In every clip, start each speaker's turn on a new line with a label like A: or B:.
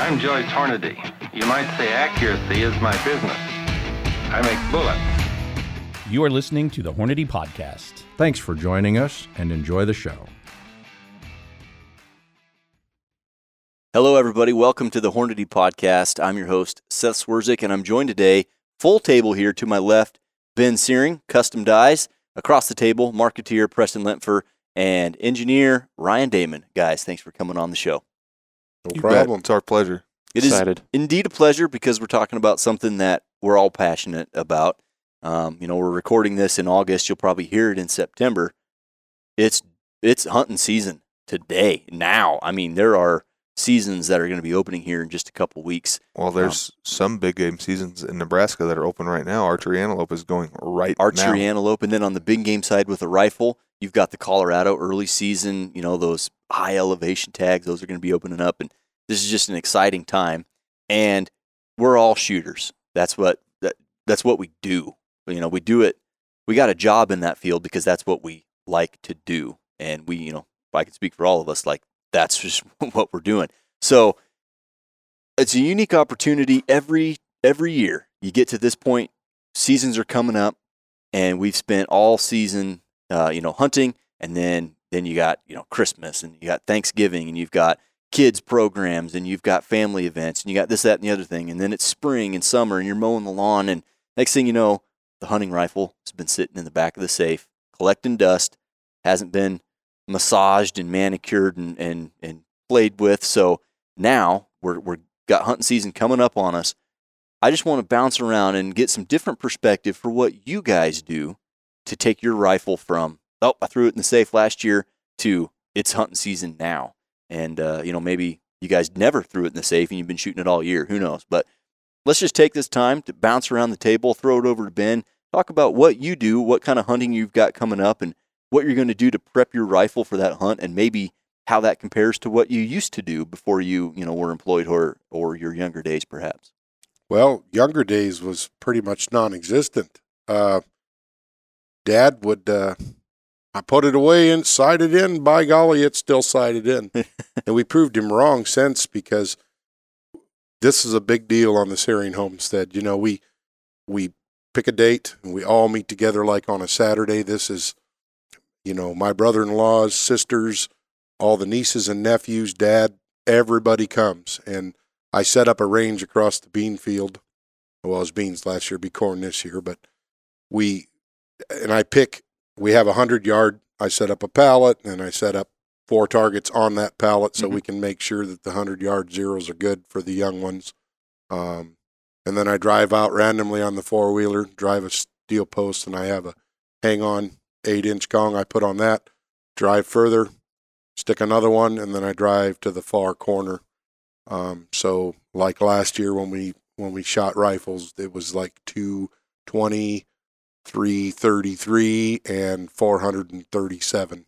A: I'm Joyce Hornady. You might say accuracy is my business. I make bullets.
B: You are listening to the Hornady Podcast.
C: Thanks for joining us and enjoy the show.
D: Hello, everybody. Welcome to the Hornady Podcast. I'm your host, Seth Swerczek, and I'm joined today, full table here to my left, Ben Syring, Custom Dies. Across the table, marketeer Preston Lentfer, and engineer Ryan Damman. Guys, thanks for coming on the show.
E: No you problem. Bet. It's our pleasure.
D: It Excited. is indeed a pleasure because we're talking about something that we're all passionate about. Um, you know, we're recording this in August. You'll probably hear it in September. It's it's hunting season today. Now, I mean, there are seasons that are going to be opening here in just a couple weeks.
E: Well, there's um, some big game seasons in Nebraska that are open right now. Archery antelope is going right
D: Archery
E: now.
D: antelope, and then on the big game side with a rifle, you've got the Colorado early season. You know those high elevation tags; those are going to be opening up, and this is just an exciting time. And we're all shooters. That's what that, that's what we do. You know, we do it. We got a job in that field because that's what we like to do, and we, you know, if I can speak for all of us, like that's just what we're doing. So it's a unique opportunity every every year. You get to this point, seasons are coming up, and we've spent all season, uh, you know, hunting, and then then you got you know Christmas, and you got Thanksgiving, and you've got kids programs, and you've got family events, and you got this, that, and the other thing, and then it's spring and summer, and you're mowing the lawn, and next thing you know, the hunting rifle has been sitting in the back of the safe, collecting dust, hasn't been massaged and manicured and, and, and played with. So now we're, we're got hunting season coming up on us. I just want to bounce around and get some different perspective for what you guys do to take your rifle from, oh, I threw it in the safe last year to it's hunting season now. And, uh, you know, maybe you guys never threw it in the safe and you've been shooting it all year. Who knows? But let's just take this time to bounce around the table, throw it over to Ben, talk about what you do, what kind of hunting you've got coming up, and what you're going to do to prep your rifle for that hunt and maybe how that compares to what you used to do before you, you know, were employed or or your younger days perhaps.
F: Well, younger days was pretty much non-existent. Uh, Dad would uh, I put it away and sighted in. By golly, it's still sighted in. and we proved him wrong since because this is a big deal on the Syring homestead. You know, we we pick a date and we all meet together like on a Saturday. This is you know, my brother in laws, sisters, all the nieces and nephews, dad, everybody comes. And I set up a range across the bean field. Well, it was beans last year, be corn this year, but we, and I pick, we have a hundred yard. I set up a pallet and I set up four targets on that pallet so mm-hmm. we can make sure that the hundred yard zeros are good for the young ones. Um, and then I drive out randomly on the four wheeler, drive a steel post, and I have a hang on eight inch gong I put on that, drive further, stick another one, and then I drive to the far corner. Um, so like last year when we when we shot rifles, it was like two twenty, three thirty three, and four hundred and thirty seven.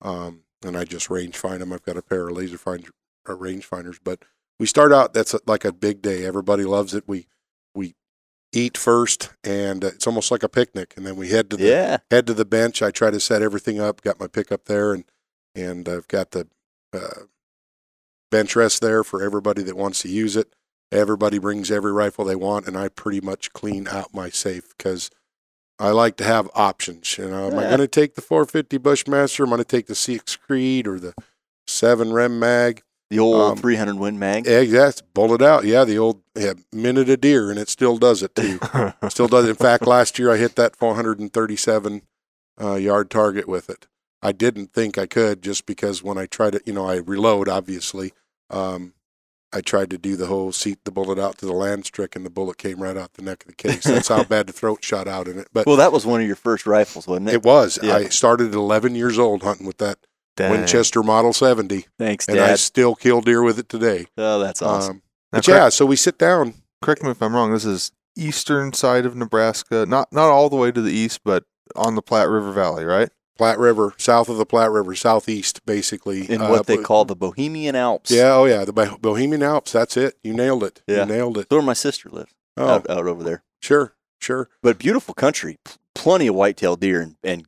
F: Um, and I just range find them. I've got a pair of laser find uh, range finders, but we start out. That's a, like a big day. Everybody loves it. We we eat first, and uh, it's almost like a picnic. And then we head to the yeah. head to the bench. I try to set everything up. Got my pickup there, and and I've got the uh, bench rest there for everybody that wants to use it. Everybody brings every rifle they want, and I pretty much clean out my safe because I like to have options. You know, am I going to take the 450 Bushmaster? Am I going to take the six Creed or the seven Rem Mag?
D: The old um, 300 Win Mag.
F: Exactly. Bullet out. Yeah, the old yeah, minute a deer, and it still does it too. still does. It. In fact, last year I hit that 437 uh, yard target with it. I didn't think I could just because when I tried to, you know, I reload obviously. Um, I tried to do the whole seat the bullet out to the land trick, and the bullet came right out the neck of the case. That's how bad the throat shot out in it. But
D: well, that was one of your first rifles, wasn't it?
F: It was. Yeah. I started at 11 years old hunting with that Dang. Winchester Model 70.
D: Thanks,
F: and
D: Dad.
F: I still kill deer with it today.
D: Oh, that's awesome. Um,
F: but yeah, so we sit down.
E: Correct me if I'm wrong. This is eastern side of Nebraska, not not all the way to the east, but on the Platte River Valley, right?
F: Platte River, south of the Platte River, southeast, basically.
D: In what uh, they call the Bohemian Alps.
F: Yeah, oh yeah, the Bohemian Alps. That's it. You nailed it. Yeah. You nailed it.
D: That's where my sister lives. Oh. Out, out over there.
F: Sure, sure.
D: But beautiful country. P- plenty of whitetail deer and, and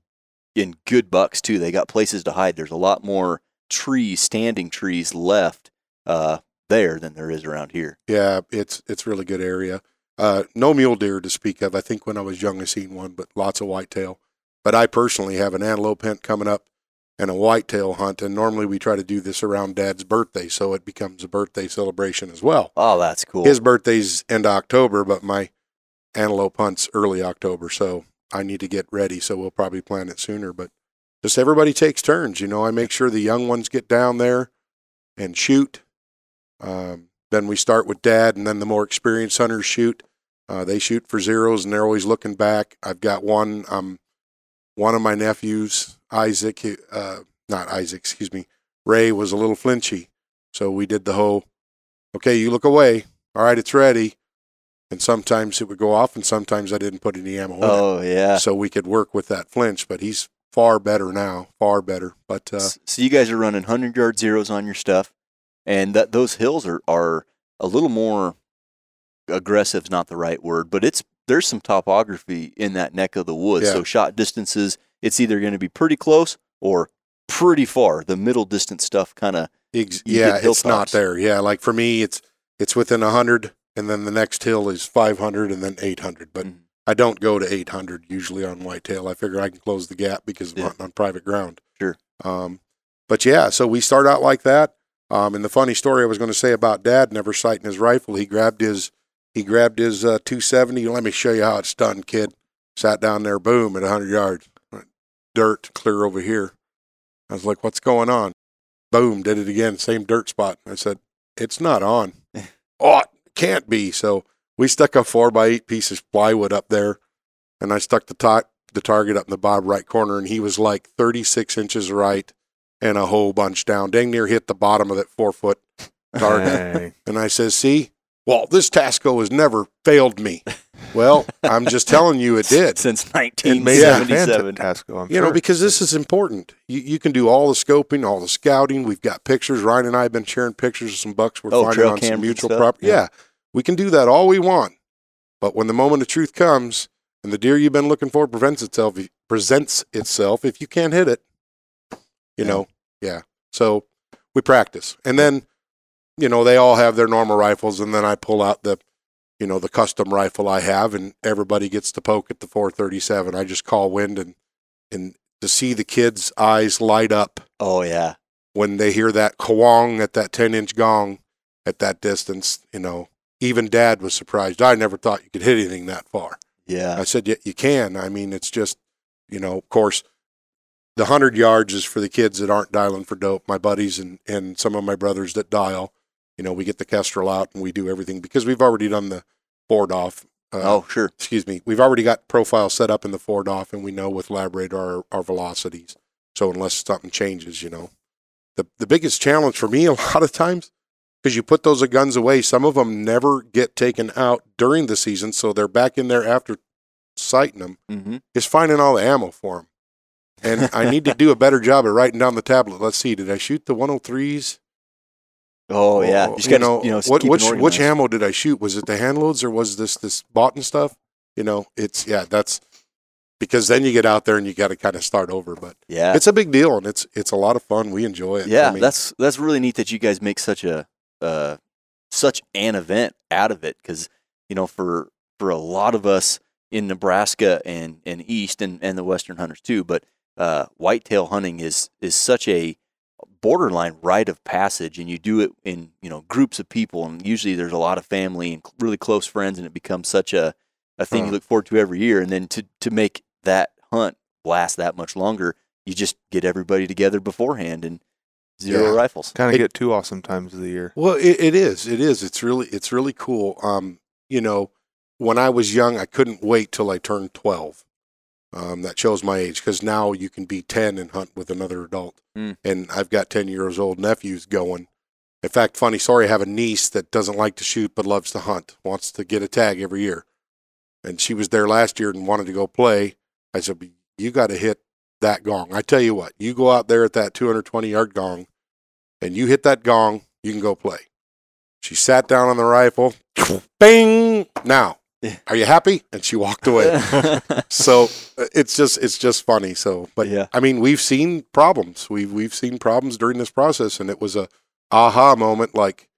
D: in good bucks too. They got places to hide. There's a lot more trees, standing trees left uh, there than there is around here.
F: Yeah, it's it's really good area. Uh, no mule deer to speak of. I think when I was young, I seen one, but lots of whitetail. But I personally have an antelope hunt coming up and a whitetail hunt, and normally we try to do this around Dad's birthday, so it becomes a birthday celebration as well.
D: Oh, that's cool.
F: His birthday's end of October, but my antelope hunt's early October, so I need to get ready. So we'll probably plan it sooner. But just everybody takes turns. You know, I make sure the young ones get down there and shoot. Um, then we start with dad, and then the more experienced hunters shoot. Uh, they shoot for zeros, and they're always looking back. I've got one. Um, one of my nephews, Isaac, uh, not Isaac, excuse me, Ray was a little flinchy, so we did the whole. Okay, you look away. All right, it's ready. And sometimes it would go off, and sometimes I didn't put any ammo in it
D: oh, yeah.
F: so we could work with that flinch. But he's far better now, far better. But uh,
D: so you guys are running 100 yard zeros on your stuff, and that those hills are, are a little more aggressive is not the right word, but it's there's some topography in that neck of the woods.
F: Yeah.
D: So shot distances, it's either going to be pretty close or pretty far. The middle distance stuff kind of
F: ex- yeah, it's not there. Yeah, like for me, it's it's within hundred, and then the next hill is five hundred, and then eight hundred. But
D: Mhm.
F: I don't go to eight hundred usually on whitetail. I figure I can close the gap because I'm
D: Yeah.
F: on private ground.
D: Sure.
F: Um, but yeah, so we start out like that. Um, and the funny story I was going to say about Dad never sighting his rifle. He grabbed his he grabbed his uh, 270. Let me show you how it's done, kid. Sat down there, boom, at 100 yards. Dirt clear over here. I was like, what's going on? Boom, did it again, same dirt spot. I said, it's not on. oh, it can't be. So we stuck a four by eight piece of plywood up there, and I stuck the top the target up in the bottom right corner, and he was like 36 inches right and a whole bunch down. Dang near hit the bottom of that four foot target. And I says, see, well, this Tasco has never failed me. Well, I'm just telling you it did.
D: since
E: It made a
D: 1977.
E: fantastic Tasco, I'm
F: You know, because this is important. You, you can do all the scoping, all the scouting. We've got pictures. Ryan and I have been sharing pictures of some bucks we're
D: Oh,
F: finding on some mutual property.
D: Yeah.
F: Yeah. we can do that all we want. But when the moment of truth comes and the deer you've been looking for prevents itself, presents itself, if you can't hit it, you
D: Yeah.
F: know, yeah. So we practice, and then, you know, they all have their normal rifles, and then I pull out the, you know, the custom rifle I have, and everybody gets to poke at the 437. I just call wind and and to see the kids' eyes light up
D: Oh yeah,
F: when they hear that kwong at that 10 inch gong at that distance, you know, even dad was surprised. I never thought you could hit anything that far.
D: yeah.
F: I said, yeah, you can. I mean, it's just, you know, of course, the 100 yards is for the kids that aren't dialing for dope, my buddies and, and some of my brothers that dial. You know, we get the Kestrel out and we do everything because we've already done the 4DOF. Uh,
D: oh sure.
F: excuse me, we've already got profiles set up in the 4DOF, and we know with Labradar our, our velocities. So unless something changes, you know, the the biggest challenge for me a lot of times because you put those guns away, some of them never get taken out during the season, so they're back in there after sighting them.
D: hmm
F: Is finding all the ammo for them, and I need to do a better job of writing down the tablet. Let's see, did I shoot the 103s?
D: Oh yeah. Just
F: you
D: gotta,
F: know,
D: you know,
F: what, which which ammo did I shoot? Was it the handloads or was this this bought and stuff? You know, it's yeah, that's because then you get out there and you got to kind of start over. But
D: Yeah.
F: it's a big deal and it's it's a lot of fun. We enjoy it.
D: Yeah,
F: I mean,
D: that's that's really neat that you guys make such a uh, such an event out of it because you know for for a lot of us in Nebraska and and east and and the western hunters too, but uh, whitetail hunting is is such a borderline rite of passage, and you do it in you know groups of people, and usually there's a lot of family and really close friends, and it becomes such a a thing you look forward to every year, and then to to make that hunt last that much longer, you just get everybody together beforehand and zero
F: Yeah.
D: rifles.
E: kind of get two awesome times of the year.
F: Well, it, it is. It is. It's really it's really cool. Um, you know, when I was young, I couldn't wait till I turned twelve. Um, that shows my age because now you can be ten and hunt with another adult,
D: Mm.
F: and I've got ten years old nephews going. In fact, funny story, I have a niece that doesn't like to shoot but loves to hunt, wants to get a tag every year, and she was there last year and wanted to go play. I said, "You got to hit that gong." I tell you what, you go out there at that 220 yard gong, and you hit that gong, you can go play. She sat down on the rifle. bang, Now. are you happy? And she walked away. so uh, it's just it's just funny. So, but
D: Yeah.
F: I mean, we've seen problems. We've we've seen problems during this process, and it was a aha moment. Like,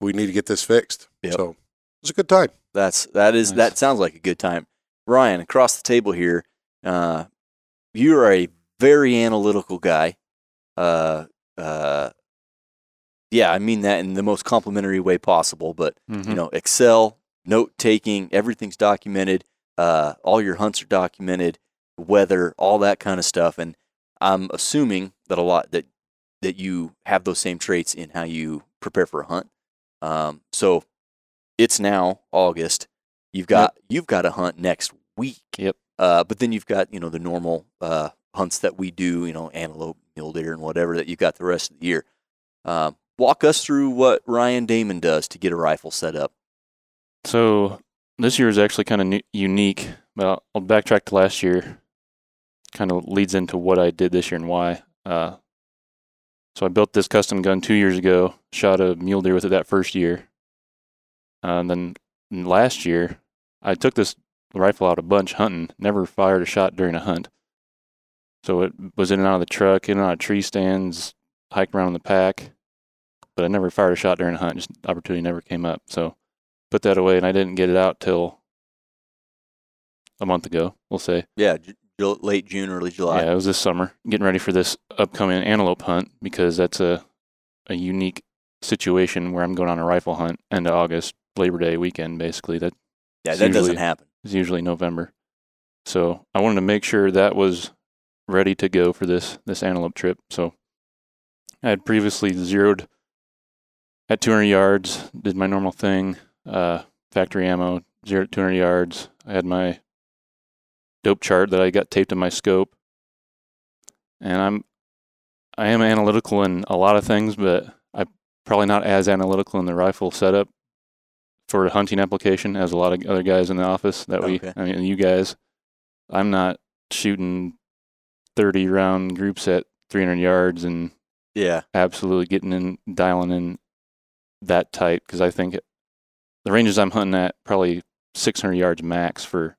F: we need to get this fixed.
D: Yep.
F: So it was a good time.
D: That's that is
B: Nice.
D: that sounds like a good time. Ryan, across the table here, uh, you are a very analytical guy. Uh, uh, yeah, I mean that in the most complimentary way possible. But
G: Mm-hmm.
D: you know, Excel, note taking, everything's documented. Uh, all your hunts are documented, weather, all that kind of stuff. And I'm assuming that a lot that that you have those same traits in how you prepare for a hunt. Um, so it's now August. You've got you've got a hunt next week.
G: Yep.
D: Uh, but then you've got you know the normal uh, hunts that we do, you know, antelope, mule deer, and whatever that you've got the rest of the year. Um, walk us through what Ryan Damman does to get a rifle set up.
G: So this year is actually kind of unique, but I'll, I'll backtrack to last year. Kind of leads into what I did this year and why. Uh, so I built this custom gun two years ago. Shot a mule deer with it that first year. Uh, and then last year, I took this rifle out a bunch hunting. Never fired a shot during a hunt. So it was in and out of the truck, in and out of tree stands, hiked around in the pack. But I never fired a shot during a hunt. Just opportunity never came up. So put that away, and I didn't get it out till a month ago. We'll say,
D: Yeah, J- late June, early July.
G: yeah, it was this summer, getting ready for this upcoming antelope hunt because that's a a unique situation where I'm going on a rifle hunt end of August, Labor Day weekend, basically. That
D: Yeah, that doesn't happen.
G: It's usually November, so I wanted to make sure that was ready to go for this this antelope trip. So I had previously zeroed at 200 yards, did my normal thing, uh, factory ammo, zero at 200 yards. I had my dope chart that I got taped in my scope, and I'm I am analytical in a lot of things, but I'm probably not as analytical in the rifle setup for a hunting application as a lot of other guys in the office that we
D: Okay.
G: I mean you guys. I'm not shooting 30 round groups at 300 yards and
D: Yeah,
G: absolutely getting in, dialing in that tight because I think the ranges I'm hunting at probably 600 yards max for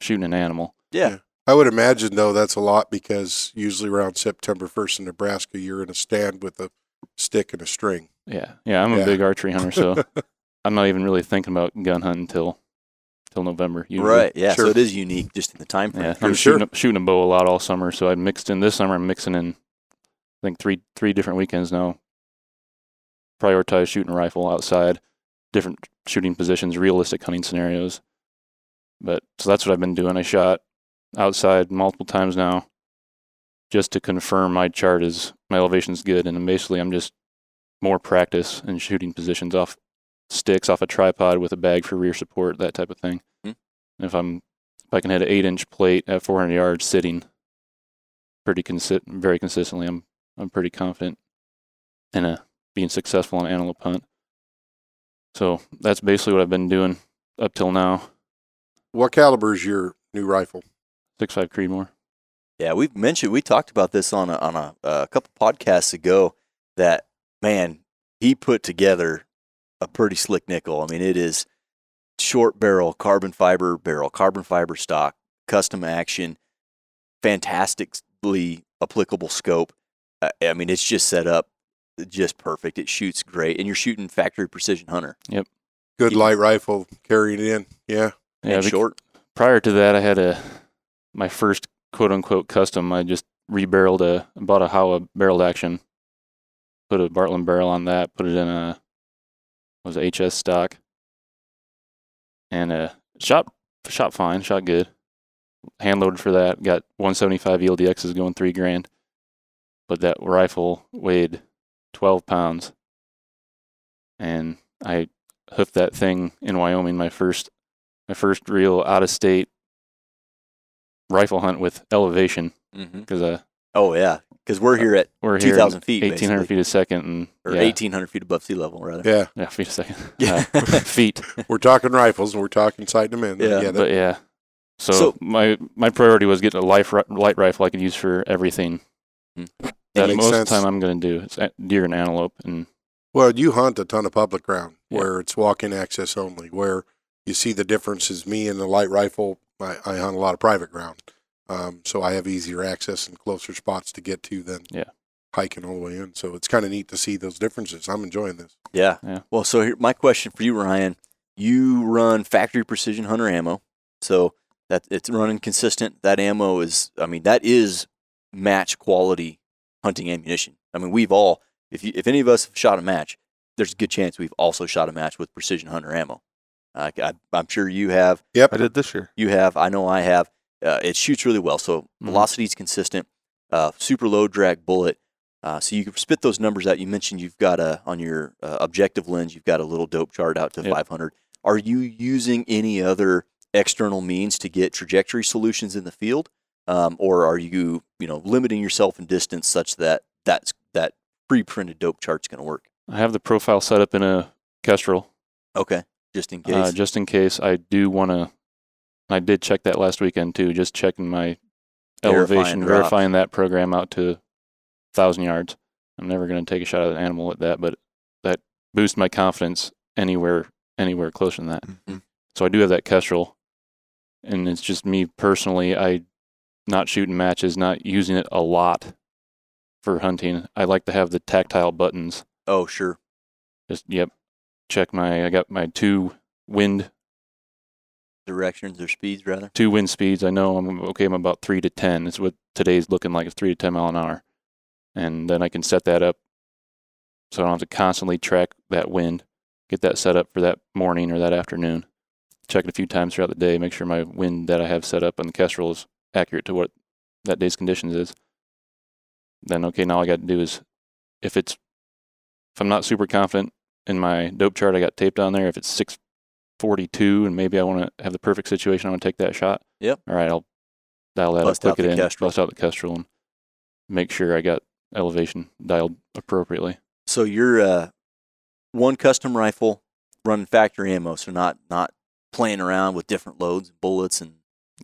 G: shooting an animal.
D: yeah,
F: I would imagine though that's a lot because usually around September first in Nebraska, you're in a stand with a stick and a string.
G: Yeah, yeah. I'm a big archery hunter, so I'm not even really thinking about gun hunting until till November. Usually.
D: right. Yeah, so it is unique just in the time frame.
G: Yeah, I'm
F: sure.
G: shooting a, shooting a bow a lot all summer, so I mixed in this summer. I'm mixing in, I think three three different weekends now. Prioritize shooting a rifle outside, different shooting positions, realistic hunting scenarios. But so that's what I've been doing. I shot outside multiple times now, just to confirm my chart is my elevation's good, and basically I'm just more practice in shooting positions off sticks off a tripod with a bag for rear support, that type of thing.
D: Hmm.
G: And if I'm if I can hit an eight inch plate at 400 yards sitting pretty consi- very consistently, I'm I'm pretty confident in a being successful on an antelope hunt. So that's basically what I've been doing up till now.
F: What caliber is your new rifle?
G: Six five Creedmoor.
D: Yeah, we've mentioned we talked about this on a, on a, a couple podcasts ago. That man, he put together a pretty slick nickel. I mean, it is short barrel, carbon fiber barrel, carbon fiber stock, custom action, fantastically applicable scope. Uh, I mean, it's just set up just perfect. It shoots great, and you're shooting factory precision hunter Yep.
F: Good
D: You-
F: light rifle carrying it in. Yeah.
G: Yeah,
D: and short.
G: prior to that, I had a my first quote unquote custom. I just rebarreled a bought a Howa barreled action, put a Bartlein barrel on that, put it in a was it HS stock, and uh shot shot fine, shot good. Hand loaded for that. Got 175 ELDXs going three grand, but that rifle weighed 12 pounds, and I hoofed that thing in Wyoming. My first my first real out of state rifle hunt with elevation
D: Mm-hmm.
G: because uh,
D: Oh yeah, because we're here at
G: we're here
D: 2,000 feet,
G: 1800
D: basically.
G: feet a second, and
D: or
G: yeah,
D: 1,800 feet above sea level, rather.
F: Yeah.
G: yeah, feet a second,
D: Yeah.
G: Uh, feet,
F: We're talking rifles and we're talking sighting them in.
D: Yeah,
F: yeah
G: but yeah. So,
D: So-
G: my my priority was getting a life light rifle I could use for everything.
D: Mm.
G: That
F: Makes
G: most of the time I'm going to do it's deer and antelope, and
F: Well, you hunt a ton of public ground
G: Yeah.
F: where it's walk-in access only. Where you see the difference is me and the light rifle. I, I hunt a lot of private ground, um, so I have easier access and closer spots to get to than
G: Yeah.
F: hiking all the way in. So it's kind of neat to see those differences. I'm enjoying this.
D: Yeah.
G: Yeah.
D: Well, so here, my question for you, Ryan, you run factory precision hunter ammo, so that it's running consistent. That ammo is, I mean, that is match quality hunting ammunition. I mean, we've all, if you, if any of us have shot a match, there's a good chance we've also shot a match with precision hunter ammo. Uh, I, I'm sure you have.
F: Yep.
E: I did this year.
D: You have. I know I have. Uh, it shoots really well. So
G: Mhm.
D: velocity is consistent. Uh, super low drag bullet. Uh, so you can spit those numbers out. You mentioned you've got a on your uh, objective lens. You've got a little dope chart out to
G: Yep.
D: 500. Are you using any other external means to get trajectory solutions in the field, um, or are you you know limiting yourself in distance such that that's that pre-printed dope chart's going to work?
G: I have the profile set up in a Kestrel,
D: Okay, just in case.
G: uh, just in case I do want to. I did check that last weekend too, just checking my
D: Verifying
G: elevation,
D: drops.
G: verifying that program out to thousand yards. I'm never going to take a shot at an animal at that, but that boosts my confidence anywhere, anywhere closer than that.
E: Mhm.
G: So I do have that Kestrel, and it's just me personally. I not shooting matches, not using it a lot for hunting. I like to have the tactile buttons.
D: oh, sure.
G: Just yep, check my. I got my two wind
D: Directions or speeds rather.
G: two wind speeds. I know I'm okay. I'm about three to ten. It's what today's looking like. It's three to ten mile an hour, and then I can set that up so I don't have to constantly track that wind. Get that set up for that morning or that afternoon. Check it a few times throughout the day. Make sure my wind that I have set up on the Kestrel is accurate to what that day's conditions is. Then okay, now all I got to do is if it's if I'm not super confident in my dope chart I got taped on there, if it's six forty two and maybe I want to have the perfect situation. I want to take that shot.
D: Yep.
G: All right, I'll dial that
D: Bust
G: up, click it in,
D: Kestrel.
G: bust out the Kestrel, and make sure I got elevation dialed appropriately.
D: So you're uh, one custom rifle running factory ammo, so not not playing around with different loads, bullets, and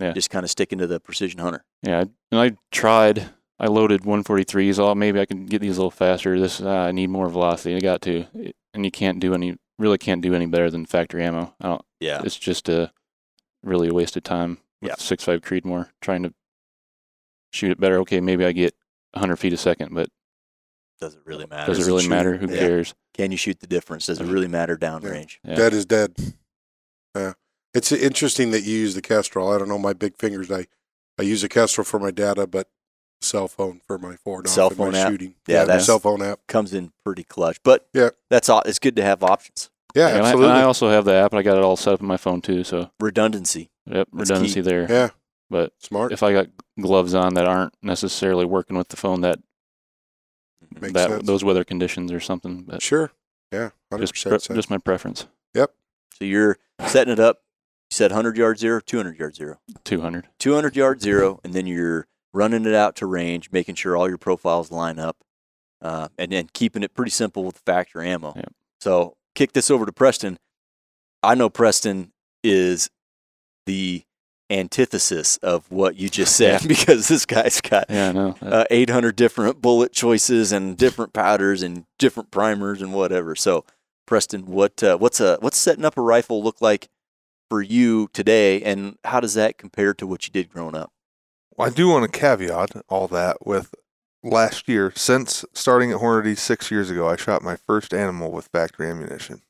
G: Yeah.
D: just kind of sticking to the precision hunter.
G: Yeah, I- and I tried. I loaded 143s. Oh, maybe I can get these a little faster. This uh, I need more velocity. I got to, It- and you can't do any. Really can't do any better than factory ammo. I don't.
D: Yeah,
G: It's just a really a waste of time with
D: Yep.
G: six five Creedmoor trying to shoot it better. Okay, maybe I get 100 feet a second, but
D: does it really matter?
G: does it
F: doesn't
G: really
F: shoot.
G: matter? Who
D: Yeah.
G: cares?
D: Can you shoot the difference? Does it really matter downrange?
G: Yeah.
F: Dead is dead. Yeah. It's interesting that you use the Kestrel. I don't know my big fingers. I, I use a Kestrel for my data, but cell phone for my forward
D: Cell
F: off
D: phone
F: my
D: app?
F: shooting.
D: Yeah,
F: my
D: that's-
F: cell phone app.
D: Comes in pretty clutch, but
F: Yeah.
D: that's all. It's good to have options.
F: Yeah,
G: and, I, and. I also have the app, and I got it all set up on my phone too. So
D: Redundancy.
G: yep,
D: That's
G: redundancy
D: key.
G: there.
F: yeah,
G: But
F: smart.
G: if I got gloves on that aren't necessarily working with the phone, that
F: Makes
G: that
F: sense.
G: those weather conditions or something, but
F: Sure. Yeah, hundred
G: just pre- just my preference. Yep.
D: So you're setting it up. You said 100 yard zero, 200 yard zero.
G: 200.
D: 200 yard zero, and then you're running it out to range, making sure all your profiles line up, uh, and then keeping it pretty simple with factory ammo.
G: Yep.
D: So kick this over to Preston. I know Preston is the antithesis of what you just said
G: Yeah.
D: because this guy's got
G: yeah, I know.
D: Uh, 800 different bullet choices and different powders and different primers and whatever. So, Preston, what uh, what's a what's setting up a rifle look like for you today, and how does that compare to what you did growing up?
E: Well, I do want to caveat all that with last year. Since starting at Hornady six years ago, I shot my first animal with factory ammunition.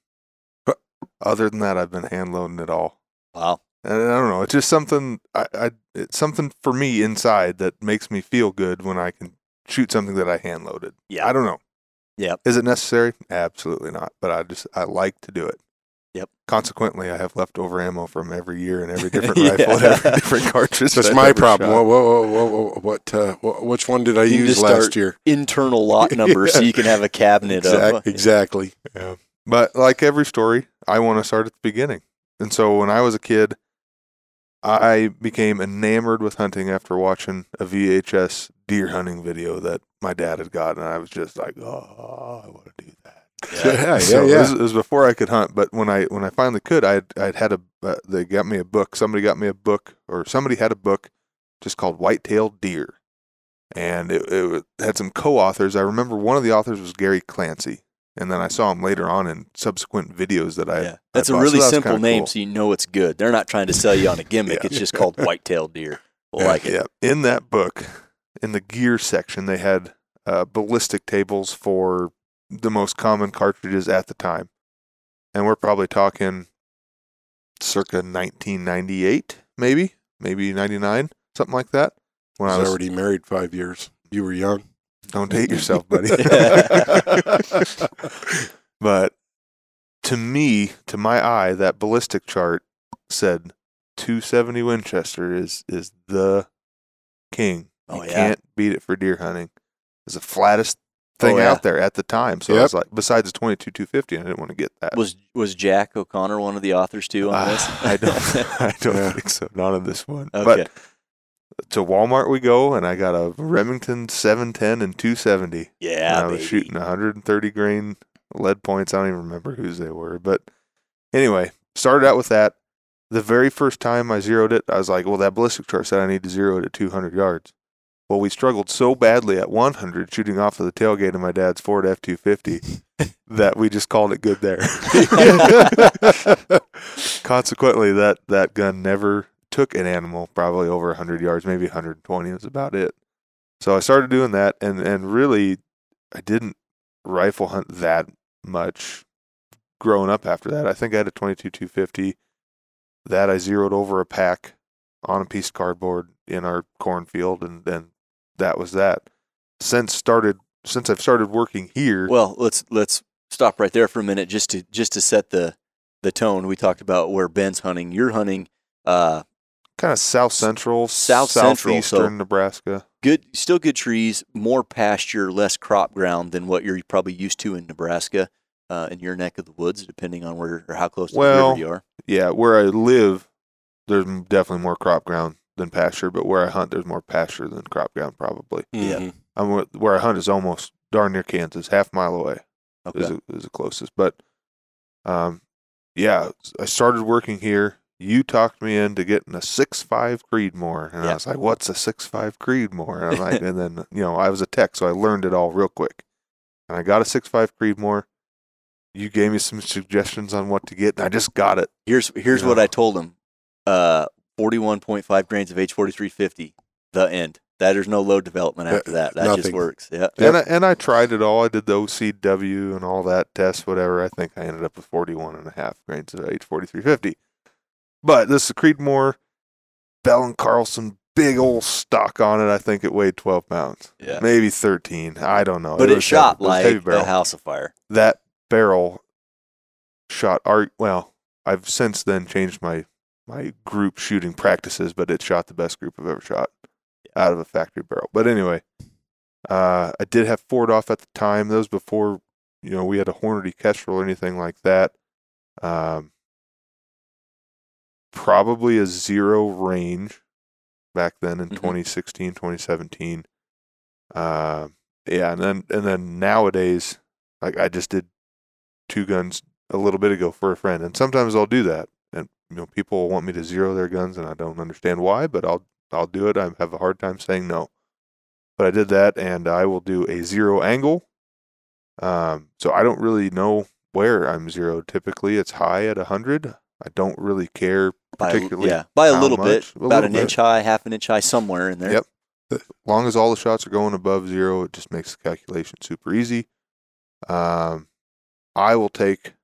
E: But other than that, I've been hand loading it all.
D: Wow.
E: And I don't know. It's just something. I, I it's something for me inside that makes me feel good when I can shoot something that I hand loaded.
D: Yeah.
E: I don't know.
D: Yep.
E: Is it necessary? Absolutely not. But I just I like to do it.
D: Yep.
E: Consequently, I have leftover ammo from every year and every different
D: Yeah.
E: rifle, and every different cartridge.
F: That's my problem.
E: shot.
F: What, what, what, what, what, uh, what, which one did I
D: You
F: use last year?
D: Internal lot number, so you can have a cabinet
F: Exact,
D: of.
F: exactly.
E: Yeah. But like every story, I want to start at the beginning. And so when I was a kid, I became enamored with hunting after watching a VHS deer hunting video that my dad had gotten. and I was just like, "Oh, I want to do that."
D: Yeah.
F: Yeah,
E: so
F: yeah,
E: It, was, it was before I could hunt, but when I when I finally could, I had, I'd had a uh, they got me a book. Somebody got me a book, or somebody had a book just called White-tailed Deer, and it, it had some co-authors. I remember one of the authors was Gary Clancy, and then I saw him later on in subsequent videos that I.
D: Yeah. That's a
E: bought. So
D: really
E: that
D: simple name,
E: cool.
D: so you know it's good. They're not trying to sell you on a gimmick.
E: Yeah.
D: It's just called white-tailed deer. I
E: Yeah,
D: like it.
E: yeah. In that book, in the gear section, they had uh, ballistic tables for the most common cartridges at the time, and we're probably talking circa 1998, maybe, maybe 99, something like that. When
F: I was already married five years. You were young.
E: don't date yourself, buddy. but to me, to my eye, that ballistic chart said 270 Winchester is is the king.
D: Oh,
E: you
D: yeah.
E: can't beat it for deer hunting. It's the flattest thing
D: Oh, yeah.
E: out there at the time. So I was like, besides the 22 250, I didn't want to get that.
D: Was was Jack O'Connor one of the authors too on this?
E: Ah, I don't. I don't
F: Yeah.
E: think so. Not on this one.
D: Okay.
E: But to Walmart we go, and I got a Remington 710 and 270.
D: yeah,
E: and I was
D: baby.
E: shooting 130 grain lead points. I don't even remember whose they were, but anyway, started out with that. The very first time I zeroed it, I was like, "Well, that ballistic chart said I need to zero it at 200 yards." Well, we struggled so badly at 100 shooting off of the tailgate of my dad's Ford F250 that we just called it good there. Consequently, that that gun never took an animal probably over 100 yards, maybe 120 was about it. So I started doing that, and and really, I didn't rifle hunt that much growing up after that. I think I had a 22 250 that I zeroed over a pack on a piece of cardboard in our cornfield, and then that was that. Since started since I've started working here,
D: Well, let's let's stop right there for a minute just to just to set the the tone. We talked about where Ben's hunting. You're hunting uh,
E: kind of south central,
D: South Central, so-
E: Nebraska.
D: good, still good trees, more pasture, less crop ground than what you're probably used to in Nebraska, uh, in your neck of the woods, depending on where or how close to the river you are.
E: Yeah, where I live, there's definitely more crop ground than pasture, but where I hunt, there's more pasture than crop ground probably.
D: Yeah.
F: Mhm.
E: I'm wh- where I hunt is almost darn near Kansas, half mile away.
D: Okay.
E: is, the, is the closest. But um, yeah, I started working here. You talked me into getting a six five Creedmoor, and
D: Yeah.
E: I was like, "What's a six five Creedmoor?" And I'm like, and then you know, I was a tech, so I learned it all real quick. And I got a six five Creedmoor. You gave me some suggestions on what to get, and I just got it.
D: Here's here's
E: You
D: what
E: know.
D: I told him. Uh, 41.5 grains of H4350. The end. That there's no load development after uh, that. That just works. Yeah.
E: And I, and I tried it all. I did the OCW and all that test, whatever. I think I ended up with 41 and a half grains of H4350. But this is Creedmoor Bell and Carlson, big old stock on it. I think it weighed 12 pounds,
D: Yeah.
E: maybe 13. I don't know.
D: But it,
E: was
D: shot
E: heavy. It
D: like a house of fire.
E: That barrel shot. Ar- well, I've since then changed my my group shooting practices, but it shot the best group I've ever shot out of a factory barrel. But anyway, uh, I did have 4DOF at the time. Those before you know we had a Hornady Kestrel or anything like that. Um, probably a zero range back then in
D: Mhm.
E: 2016, 2017. Uh, yeah, and then and then nowadays, like I just did two guns a little bit ago for a friend, and sometimes I'll do that. You know, people want me to zero their guns, and I don't understand why, but I'll I'll do it. I have a hard time saying no. But I did that, and I will do a zero angle. Um, so I don't really know where I'm zeroed. Typically, it's high at hundred. I don't really care
D: By,
E: particularly.
D: yeah, by a little bit.
E: A
D: about
E: little
D: an
E: bit.
D: inch high, half an inch high, somewhere in there.
E: Yep. As long as all the shots are going above zero, it just makes the calculation super easy. Um, I will take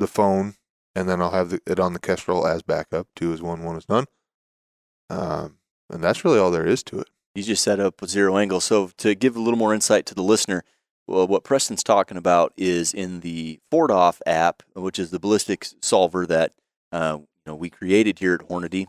E: the phone and then I'll have the, it on the Kestrel as backup. Two is one, one is none. Um, and that's really all there is to it.
D: You just set up a zero angle. So to give a little more insight to the listener, well, what Preston's talking about is in the 4DOF app, which is the ballistics solver that uh, you know we created here at Hornady.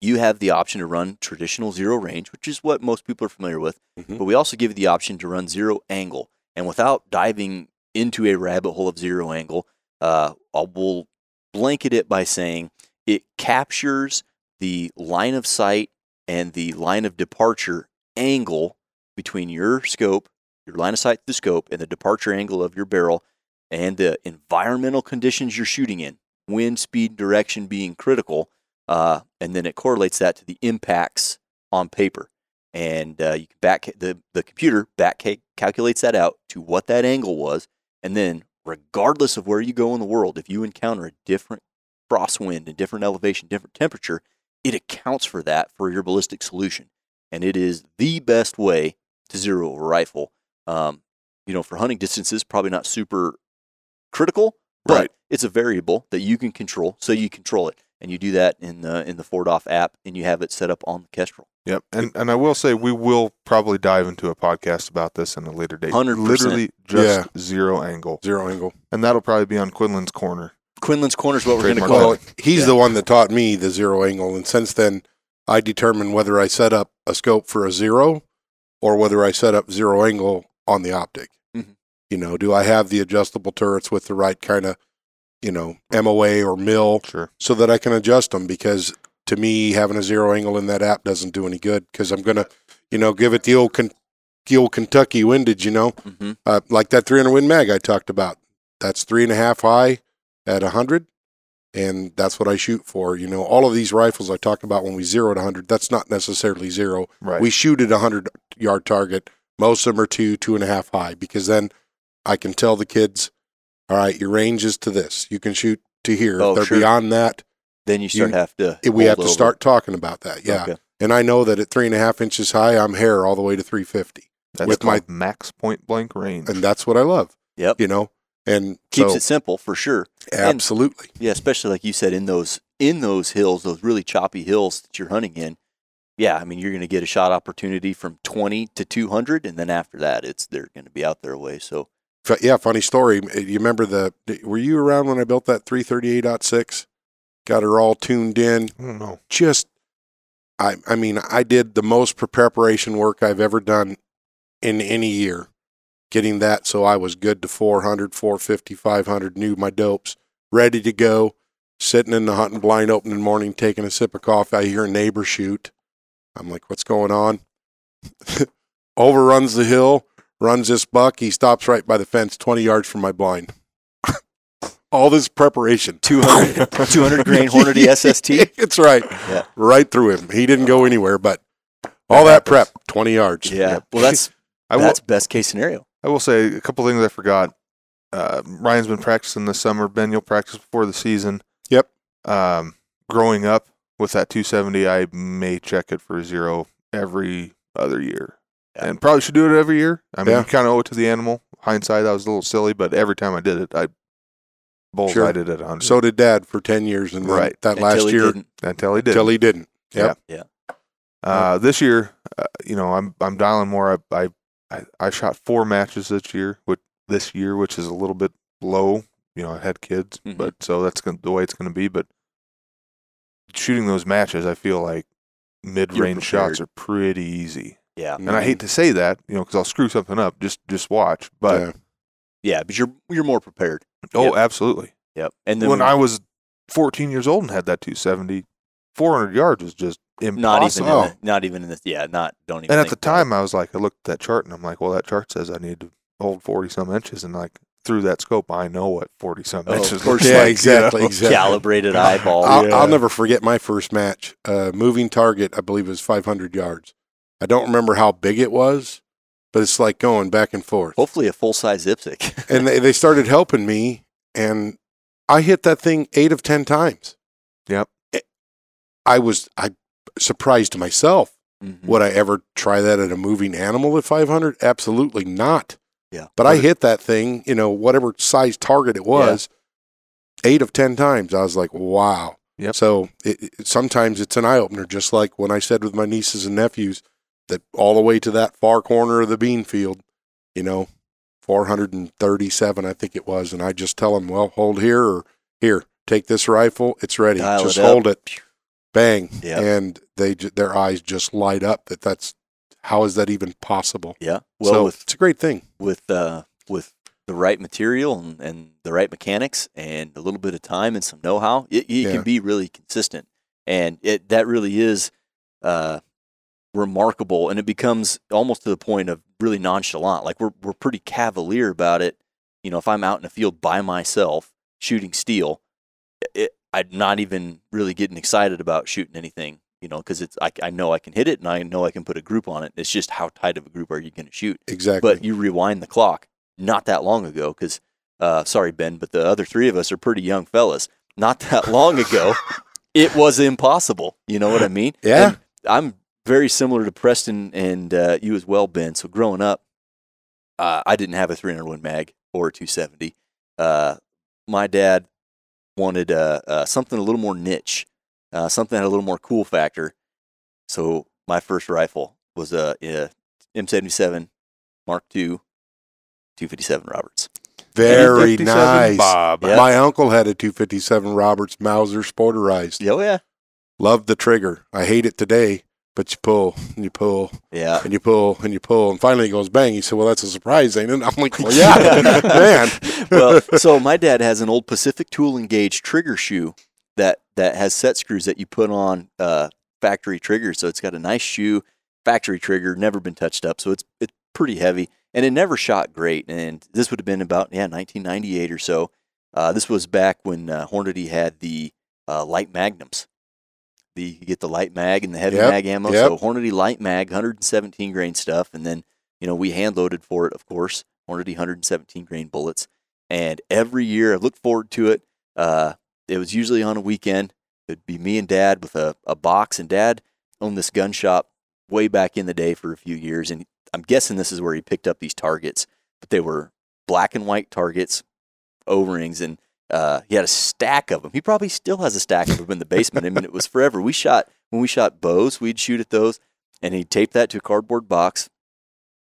D: You have the option to run traditional zero range, which is what most people are familiar with.
F: Mhm.
D: But we also give you the option to run zero angle. And without diving into a rabbit hole of zero angle, uh, I will blanket it by saying it captures the line of sight and the line of departure angle between your scope, your line of sight to the scope, and the departure angle of your barrel, and the environmental conditions you're shooting in, wind, speed, direction being critical. Uh, and then it correlates that to the impacts on paper. And uh, you back the, the computer back calculates that out to what that angle was. And then, regardless of where you go in the world, if you encounter a different crosswind, a different elevation, different temperature, it accounts for that for your ballistic solution. And it is the best way to zero a rifle. Um, you know, for hunting distances, probably not super critical, but
E: Right.
D: it's a variable that you can control. So you control it, and you do that in the in the 4DOF app, and you have it set up on the Kestrel.
E: Yep, and and I will say we will probably dive into a podcast about this in a later date.
D: 100%.
E: Literally just zero angle,
F: Zero angle.
E: and that'll probably be on Quinlan's corner.
D: Quinlan's Corner is what we're going to call it.
F: he's
D: Yeah.
F: the one that taught me the zero angle, and since then, I determine whether I set up a scope for a zero or whether I set up zero angle on the optic.
D: Mhm.
F: You know, do I have the adjustable turrets with the right kind of, you know, MOA or mill
E: Sure.
F: so that I can adjust them? Because to me, having a zero angle in that app doesn't do any good because I'm gonna, you know, give it the old Ken- the old Kentucky windage. You know,
D: hmm
F: uh, like that 300 win mag I talked about. That's three and a half high at 100, and that's what I shoot for. You know, all of these rifles I talked about when we zero at 100, that's not necessarily zero.
E: Right.
F: We shoot at a 100 yard target. Most of them are two, two and a half high because then I can tell the kids, all right, your range is to this. You can shoot to here.
D: Oh,
F: if they're
D: sure.
F: beyond that,
D: Then you start
F: You-
D: have to.
F: we have to
D: over.
F: start talking about that. Yeah.
D: Okay.
F: And I know that at three and a half inches high, I'm hair all the way to 350.
E: That's
F: with my-
E: max point blank range.
F: And that's what I love,
D: Yep.
F: you know, and
D: Keeps
F: so,
D: it simple for sure.
F: absolutely.
D: Yeah, especially like you said in those in those hills, those really choppy hills that you're hunting in. Yeah, I mean you're going to get a shot opportunity from 20 to 200, and then after that, it's they're going to be out there away. So
F: yeah, funny story. Eh, you remember the? Were you around when I built that 338.6? Got her all tuned in.
E: I don't know.
F: Just, I, I mean, I did the most preparation work I've ever done in any year, getting that so I was good to 400, 450, 500. Knew my dopes, ready to go. Sitting in the hunting blind opening morning, taking a sip of coffee. I hear a neighbor shoot. I'm like, what's going on? Overruns the hill, runs this buck. He stops right by the fence, 20 yards from my blind. All this preparation.
D: 200 200 grain Hornady SST.
F: it's right.
D: Yeah.
F: Right through him. He didn't go anywhere, but all that prep, 20 yards.
D: Yeah, well that's
E: I will.
D: that's best case scenario.
E: I will say a couple things I forgot. Uh, Ryan's been practicing this summer. Ben, you'll practice before the season.
F: Yep.
E: Um, growing up with that 270, I may check it for zero every other year,
D: Yeah.
E: And probably should do it every year. I mean,
F: Yeah.
E: you kind of owe it to the animal. Hindsight, that was a little silly, but every time I did it, I bullseyed
F: Sure.
E: it at 100.
F: So did dad for 10 years. And
E: Right.
F: that
D: Until
F: last year,
D: didn't.
E: until he did.
F: until he didn't. Yep.
D: Yeah.
E: Uh, this year, uh, you know, I'm I'm dialing more. I, I I I shot four matches this year, which this year, which is a little bit low. You know, I had kids,
D: Mhm.
E: but so that's gonna, the way it's going to be. But shooting those matches, I feel like mid-range shots are pretty easy.
D: Yeah,
E: And I hate to say that, you know, because I'll screw something up. Just just watch. But
F: Yeah.
D: yeah, but you're you're more prepared.
E: oh,
D: Yep.
E: absolutely.
D: Yep. And then
E: when I was 14 years old and had that 270, 400 yards was just impossible.
D: not even in the, not even in the yeah not don't even.
E: And at
D: think
E: the
D: about it.
E: time, I was like, I looked at that chart and I'm like, well, that chart says I need to hold 40 some inches. And like through that scope, I know what 40 some
D: Oh, of
E: inches
D: course.
E: looks
F: Yeah,
E: like, you
F: exactly,
E: know?
F: exactly.
D: calibrated eyeball.
F: I'll,
E: Yeah.
F: I'll never forget my first match. Uh, moving target, I believe, was 500 yards. I don't remember how big it was, but it's like going back and forth.
D: Hopefully, a full size IPSC.
F: and they, they started helping me, and I hit that thing eight of 10 times.
E: Yep.
F: I was I surprised myself.
D: Mhm.
F: Would I ever try that at a moving animal at 500? Absolutely not.
D: Yeah.
F: But I hit that thing, you know, whatever size target it was, eight of 10 times. I was like, wow.
E: Yep.
F: So it, it, sometimes it's an eye opener, just like when I said with my nieces and nephews that all the way to that far corner of the bean field, you know, 437, I think it was. And I just tell them, well, hold here or here, take this rifle. It's ready.
D: Dial
F: just
D: it
F: hold it. Bang.
D: Yep.
F: And they, their eyes just light up that that's, how is that even possible?
D: Yeah. Well,
F: so
D: with
F: it's a great thing.
D: with uh, with the right material and, and the right mechanics and a little bit of time and some know-how, it,
F: Yeah.
D: can be really consistent. And it that really is uh, remarkable, and it becomes almost to the point of really nonchalant. Like we're we're pretty cavalier about it. You know, if I'm out in the field by myself shooting steel, it, I'm not even really getting excited about shooting anything. You know, because it's I, I know I can hit it and I know I can put a group on it. It's just how tight of a group are you going to shoot?
F: Exactly.
D: But you rewind the clock not that long ago, because uh, sorry Ben, but the other three of us are pretty young fellas. Not that long ago, it was impossible. You know what I mean?
F: Yeah.
D: And I'm very similar to Preston and uh, you as well, Ben. So growing up, uh, I didn't have a 301 mag or a 270. Uh, my dad wanted uh, uh, something a little more niche, uh, something that had a little more cool factor. So my first rifle was a, a M77 Mark II 257 Roberts.
F: Very nice.
E: Bob.
D: Yeah.
F: My uncle had a 257 Roberts Mauser sporterized.
D: Oh, yeah,
F: Loved the trigger. I hate it today, but you pull and you pull
D: yeah.
F: and you pull and you pull, and finally it goes bang. He said, "Well, that's a surprise, ain't it?" I'm like, "Well, yeah, man."
D: well, so my dad has an old Pacific Tool and Gauge trigger shoe that that has set screws that you put on uh, factory triggers. So it's got a nice shoe, factory trigger, never been touched up. So it's it's pretty heavy, and it never shot great. And this would have been about yeah 1998 or so. Uh, this was back when uh, Hornady had the uh, light magnums. The you get the light mag and the heavy
F: Yep,
D: mag ammo.
F: yep.
D: So Hornady light mag, 117 grain stuff, and then you know we hand loaded for it, of course. Hornady 117 grain bullets and every year I look forward to it. Uh, it was usually on a weekend. It'd be me and Dad with a, a box, and Dad owned this gun shop way back in the day for a few years, and I'm guessing this is where he picked up these targets, but they were black and white targets, O-rings, and uh, he had a stack of them. He probably still has a stack of them in the basement. I mean, it was forever. We shot when we shot bows, we'd shoot at those, and he'd tape that to a cardboard box,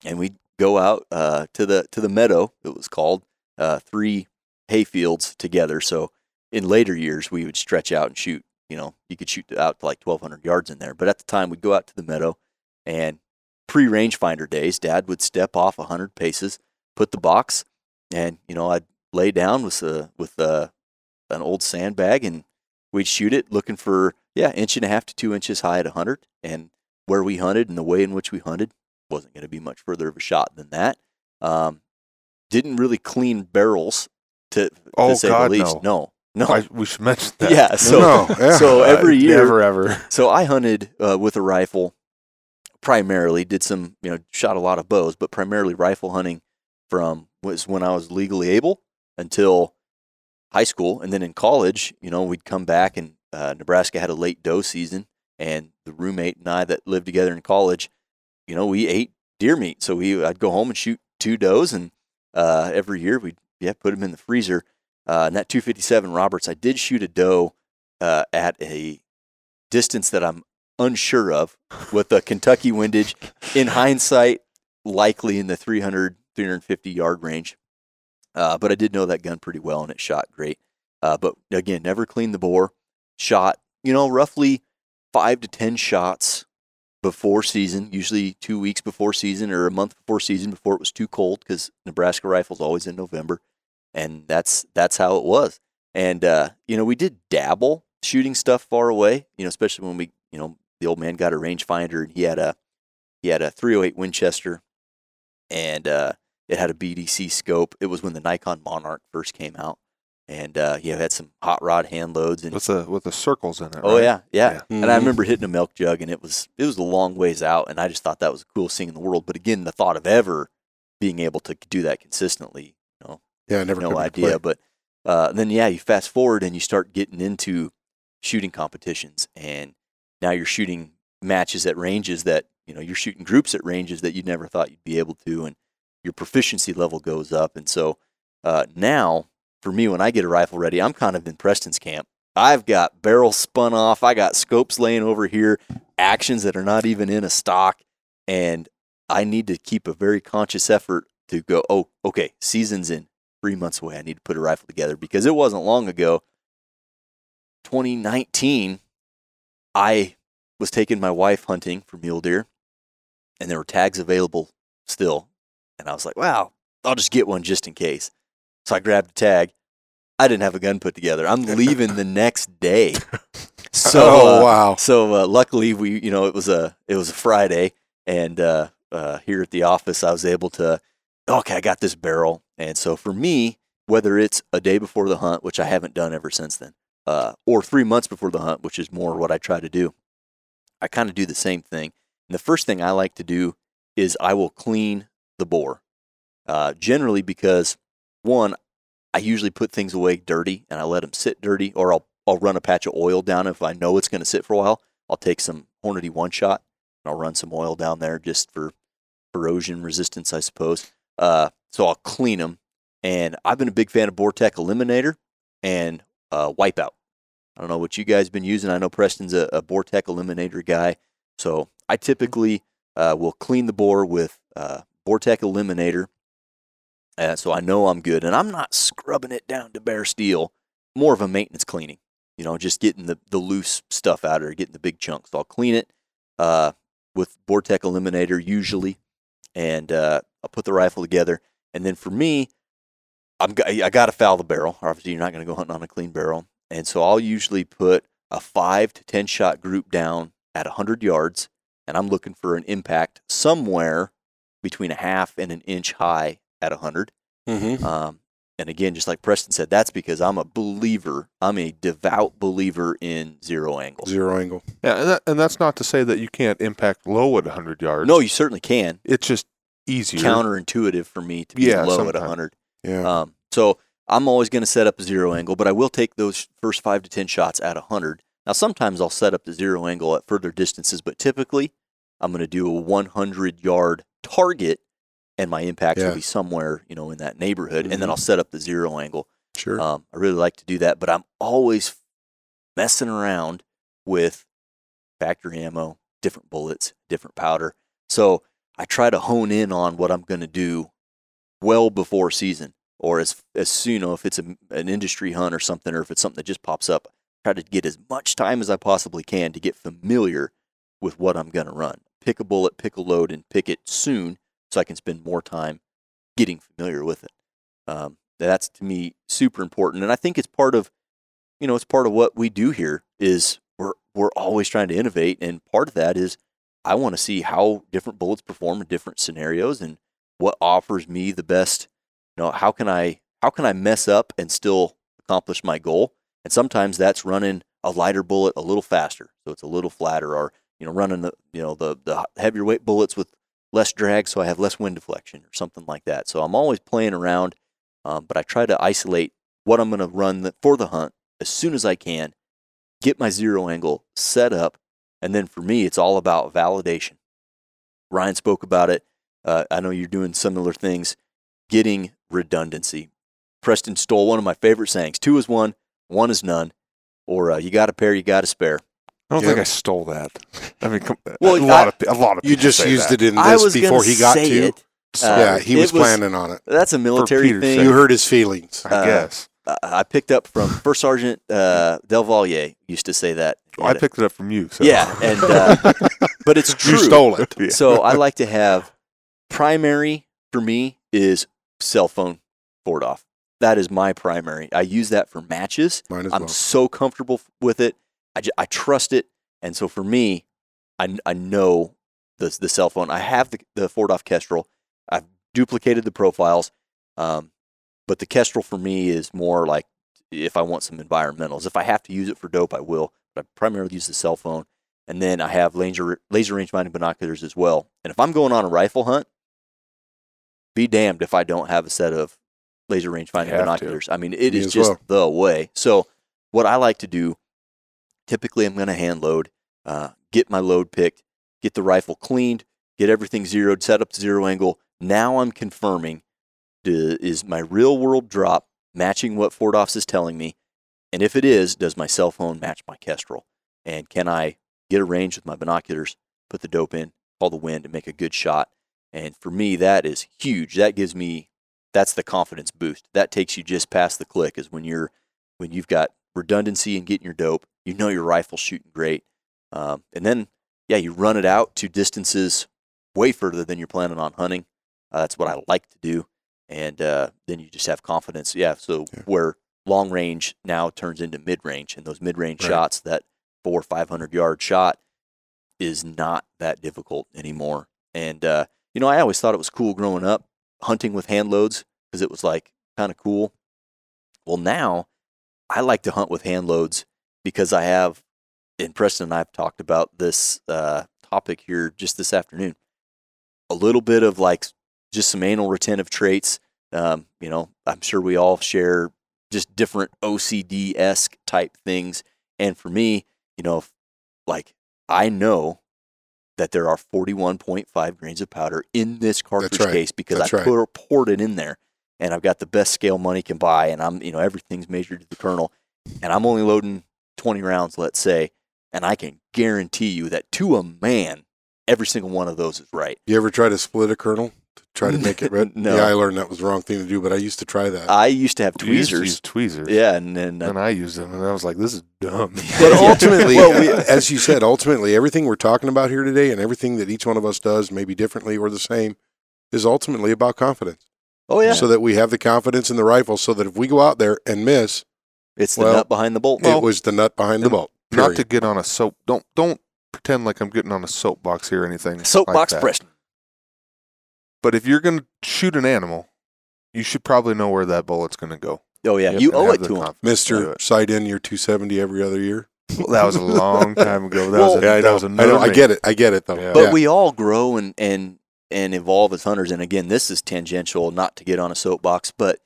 D: and we'd go out uh, to the to the meadow. It was called uh, three hay fields together. So in later years, we would stretch out and shoot. You know, you could shoot out to like 1,200 yards in there. But at the time, we'd go out to the meadow, and pre rangefinder days, Dad would step off 100 paces, put the box, and you know, I'd lay down with a with a, an old sandbag, and we'd shoot it, looking for yeah, inch and a half to two inches high at a 100, and where we hunted and the way in which we hunted wasn't going to be much further of a shot than that. Um, didn't really clean barrels to, to
E: Oh,
D: say
E: God,
D: the least. No, no.
E: I, we should mention that.
D: yeah. So
F: no, yeah.
D: so every year,
E: Never ever.
D: so I hunted uh, with a rifle primarily. Did some, you know, shot a lot of bows, but primarily rifle hunting from was when I was legally able until high school, and then in college, you know, we'd come back and uh, Nebraska had a late doe season, and the roommate and I that lived together in college, you know, we ate deer meat. So we I'd go home and shoot two does, and uh, every year we'd yeah put them in the freezer. Uh, and that 257 Roberts, I did shoot a doe uh, at a distance that I'm unsure of with a Kentucky windage. In hindsight, likely in the 300 350 yard range. Uh, but I did know that gun pretty well, and it shot great. Uh, but again, never cleaned the bore. Shot, you know, roughly five to ten shots before season, usually two weeks before season or a month before season, before it was too cold, because Nebraska rifles always in November, and that's that's how it was. And uh, you know, we did dabble shooting stuff far away. You know, especially when we, you know, the old man got a rangefinder and he had a he had a 308 Winchester, and uh, it had a BDC scope. It was when the Nikon Monarch first came out, and uh, you know, had some hot rod hand loads and
E: With the with the circles in it.
D: Oh
E: right?
D: yeah, yeah. And I
F: Mhm.
D: remember hitting a milk jug, and it was it was a long ways out, and I just thought that was the coolest thing in the world. But again, the thought of ever being able to do that consistently, you know,
F: yeah, never
D: no idea. But uh, then yeah, you fast forward and you start getting into shooting competitions, and now you're shooting matches at ranges that you know you're shooting groups at ranges that you never thought you'd be able to, and your proficiency level goes up. And so uh, now, for me, when I get a rifle ready, I'm kind of in Preston's camp. I've got barrels spun off. I got scopes laying over here, actions that are not even in a stock, and I need to keep a very conscious effort to go. Oh, okay, season's in three months away. I need to put a rifle together because it wasn't long ago, 2019. I was taking my wife hunting for mule deer, and there were tags available still, and I was like, "Wow, I'll just get one just in case." So I grabbed a tag. I didn't have a gun put together. I'm leaving the next day. So
F: oh
D: uh,
F: wow,
D: so uh, luckily, we you know it was a it was a Friday, and uh, uh, here at the office, I was able to okay, I got this barrel, and so for me, whether it's a day before the hunt, which I haven't done ever since then, uh, or three months before the hunt, which is more what I try to do, I kind of do the same thing. And the first thing I like to do is I will clean the bore, uh, generally because one, I usually put things away dirty and I let them sit dirty, or I'll I'll run a patch of oil down if I know it's going to sit for a while. I'll take some Hornady one shot, and I'll run some oil down there just for corrosion resistance, I suppose. Uh, so I'll clean them. And I've been a big fan of Bore Tech Eliminator and uh, Wipeout. I don't know what you guys been using. I know Preston's a, a Bore Tech Eliminator guy. So I typically uh, will clean the bore with uh, Bore Tech Eliminator. Uh, so I know I'm good. And I'm not scrubbing it down to bare steel, more of a maintenance cleaning. You know, just getting the, the loose stuff out there, getting the big chunks. I'll clean it uh, with Bore Tech Eliminator usually, and uh, I'll put the rifle together. And then for me, I'm I got to foul the barrel. Obviously, you're not going to go hunting on a clean barrel, and so I'll usually put a five to ten shot group down at 100 yards, and I'm looking for an impact somewhere between a half and an inch high at 100.
F: Mm-hmm.
D: Um, and again, just like Preston said, that's because I'm a believer. I'm a devout believer in zero angle.
F: Zero angle.
E: Yeah, and, that, and that's not to say that you can't impact low at 100 yards.
D: No, you certainly can.
E: it's just easier.
D: Counterintuitive for me to be
E: Yeah,
D: low at
E: sometimes.
D: 100.
F: Yeah.
D: Um, so I'm always going to set up a zero angle, but I will take those first five to 10 shots at 100. Now, sometimes I'll set up the zero angle at further distances, but typically I'm going to do a 100 yard target and my impact
F: Yeah.
D: will be somewhere, you know, in that neighborhood. And then
F: Mhm.
D: I'll set up the zero angle.
F: sure.
D: Um, I really like to do that, but I'm always messing around with factory ammo, different bullets, different powder. So I try to hone in on what I'm going to do well before season, or as as soon, you know, if it's a, an industry hunt or something, or if it's something that just pops up. Try to get as much time as I possibly can to get familiar with what I'm going to run. Pick a bullet, pick a load, and pick it soon, so I can spend more time getting familiar with it. Um, that's to me super important, and I think it's part of, you know, it's part of what we do here. Is we're we're always trying to innovate, and part of that is I want to see how different bullets perform in different scenarios, and what offers me the best. You know, how can I how can I mess up and still accomplish my goal? And sometimes that's running a lighter bullet a little faster, so it's a little flatter, or you know, running the you know the the heavier weight bullets with less drag, so I have less wind deflection or something like that. So I'm always playing around, um, but I try to isolate what I'm going to run the, for the hunt as soon as I can, get my zero angle set up, and then for me, it's all about validation. Ryan spoke about it. Uh, I know you're doing similar things, getting redundancy. Preston stole one of my favorite sayings: two is one, one is none, or uh, you got a pair, you got a spare.
E: I don't
F: Yeah.
E: think I stole that. I mean, come,
D: Well,
E: a lot
D: I-
E: of pe- a lot of people.
F: you just
E: say
F: used
E: that.
F: it in
D: I
F: this
D: was
F: before he got
D: say
F: to.
D: it. Uh,
F: yeah, he
D: it
F: was, planning on it.
D: That's a military thing.
E: sake.
F: You hurt his feelings.
E: I
D: uh,
E: guess.
D: uh, I picked up from First Sergeant uh, Del Valle used to say that. He
E: Well, I picked it up from you. So.
D: Yeah, and uh, but it's true.
F: You stole it.
E: Yeah.
D: So I like to have primary for me is cell phone 4DOF. That is my primary. I use that for matches.
F: Mine as
D: I'm
F: well.
D: so comfortable with it. I, ju- I trust it, and so for me, I, I know the the cell phone. I have the the 4DOF Kestrel. I've duplicated the profiles, um, but the Kestrel for me is more like if I want some environmentals. If I have to use it for dope, I will. But I primarily use the cell phone, and then I have laser laser range finding binoculars as well. And if I'm going on a rifle hunt, be damned if I don't have a set of laser range finding
E: have to.
D: binoculars. I mean, it
F: Me
D: is just
F: well.
D: the way. So, what I like to do, typically, I'm going to hand load, uh, get my load picked, get the rifle cleaned, get everything zeroed, set up the zero angle. Now I'm confirming is my real world drop matching what 4DOFs is telling me? And if it is, does my cell phone match my Kestrel? And can I get a range with my binoculars, put the dope in, call the wind, and make a good shot? And for me, that is huge. That gives me that's the confidence boost. That takes you just past the click is when you're when you've got redundancy and getting your dope. You know your rifle's shooting great, um, and then yeah, you run it out to distances way further than you're planning on hunting. Uh, that's what I like to do, and uh, then you just have confidence. Yeah, so
F: Yeah.
D: where long range now turns into mid range, and those mid range
F: Right.
D: shots, that four or five hundred yard shot, is not that difficult anymore. And uh, you know, I always thought it was cool growing up hunting with hand loads because it was like kind of cool. Well, now I like to hunt with hand loads because I have, and Preston and I have talked about this uh, topic here just this afternoon. A little bit of like just some anal retentive traits. Um, you know, I'm sure we all share just different OCD esque type things. And for me, you know, like I know that there are 41.5 grains of powder in this cartridge
F: right.
D: case because
F: That's
D: I
F: right.
D: pour, poured it in there and I've got the best scale money can buy and I'm you know everything's measured to the kernel and I'm only loading 20 rounds let's say and I can guarantee you that to a man every single one of those is right.
F: You ever try to split a kernel to try to make it red?
D: No.
F: Yeah, I learned that was the wrong thing to do, but I used to try that.
D: I used to have
E: You used to
D: tweezers.
E: use tweezers.
D: Yeah, and then uh,
E: And I used them, and I was like, "This is dumb."
F: But ultimately,
D: Well, we-
F: as you said, ultimately, everything we're talking about here today and everything that each one of us does, maybe differently or the same, is ultimately about confidence.
D: oh yeah,
F: So that we have the confidence in the rifle so that if we go out there and miss,
D: it's the
F: well,
D: nut behind the bolt.
F: it was the nut behind the
E: and
F: bolt.
E: Not to get on a soap. Don't don't pretend like I'm getting on a soapbox here or anything.
D: Soapbox
E: like that. But if you're going to shoot an animal, you should probably know where that bullet's going to go.
D: Oh yeah,
E: have
D: you
E: to
D: owe it to him.
E: confidence to do
F: Mister
E: it.
F: sight in your 270 every other year.
E: Well, that was a long time ago. That
D: Well,
E: was a,
F: Yeah, I
E: that
F: know.
E: was a
F: I know. I get it. I get it though.
E: Yeah.
D: But
F: Yeah.
D: we all grow and and and evolve as hunters. And again, this is tangential, not to get on a soapbox, but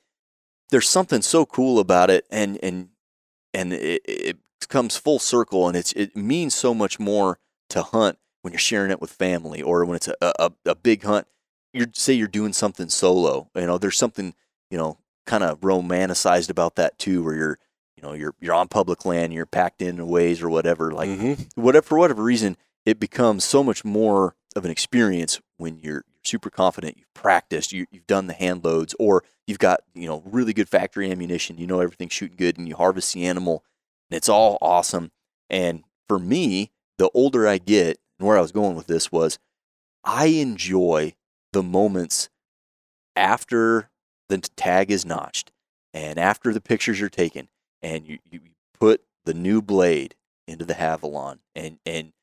D: there's something so cool about it, and and and it, it comes full circle, and it's it means so much more to hunt when you're sharing it with family, or when it's a a, a big hunt. You say you're doing something solo. You know, there's something you know kind of romanticized about that too, where you're you know you're you're on public land, you're packed in ways or whatever. Like
F: Mhm.
D: whatever for whatever reason, it becomes so much more of an experience when you're super confident, you've practiced, you, you've done the hand loads, or you've got you know really good factory ammunition, you know everything's shooting good, and you harvest the animal, and it's all awesome. And for me, the older I get, and where I was going with this was, I enjoy the moments after the tag is notched and after the pictures are taken and you, you put the new blade into the Havalon and, and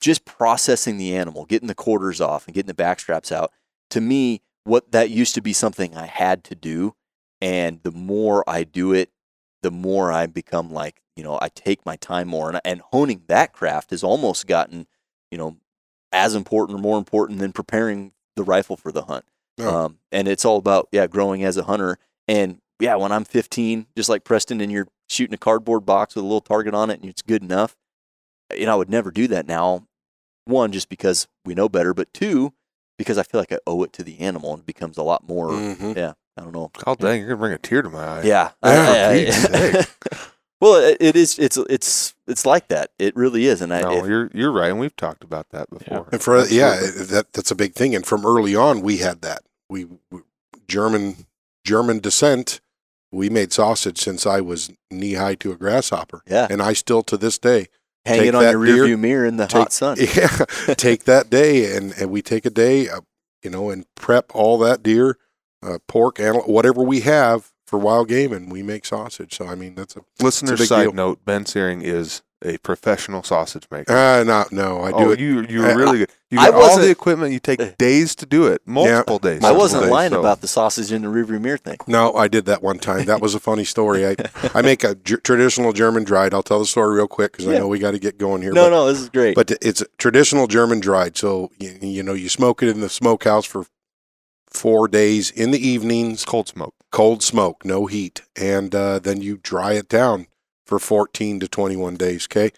D: just processing the animal, getting the quarters off and getting the back straps out. To me, what that used to be something I had to do. And the more I do it, the more I become like, you know, I take my time more. And, and honing that craft has almost gotten, you know, as important or more important than preparing the rifle for the hunt.
F: Oh.
D: Um, and it's all about, yeah, growing as a hunter. And yeah, when I'm 15, just like Preston, and you're shooting a cardboard box with a little target on it and it's good enough, you know, I would never do that now. One, just because we know better, but two, because I feel like I owe it to the animal and it becomes a lot more,
F: Mhm.
D: yeah, I don't know.
E: Oh dang, you're gonna bring a tear to my eye.
D: Yeah.
F: Yeah,
D: I- I-
E: Pete's
D: well, it, it is, it's, it's, it's like that. It really is. And I,
E: No,
D: if-
E: you're you're right, and we've talked about that before.
F: And for yeah, that that's a big thing. And from early on, we had that. We, we German German descent. We made sausage since I was knee high to a grasshopper,
D: yeah,
F: and I still to this day
D: hang
F: take
D: it on your rear
F: deer,
D: view mirror in the
F: take-
D: hot sun.
F: Yeah, take that day, and, and we take a day, uh, you know, and prep all that deer, uh, pork, and whatever we have for wild game, and we make sausage. So I mean, that's a
E: Listener side
F: deal.
E: note: Ben Syring is a professional sausage maker.
F: uh, no, no, I do
E: oh,
F: it.
E: you you're
F: I-
E: really good. You
D: I
E: got all
D: wasn't-
E: the equipment. You take days to do it, multiple days.
D: I wasn't
F: days,
D: lying
E: so-
D: about the sausage in the rearview mirror thing.
F: No, I did that one time. That was a funny story. I I make a ger- traditional German dried. I'll tell the story real quick because I know we got to get going here.
D: No,
F: but,
D: no, this is great.
F: But it's a traditional German dried. So you, you know you smoke it in the smokehouse for four days in the evenings,
E: cold smoke.
F: cold smoke, no heat, and uh, then you dry it down for 14 to 21 days. Okay,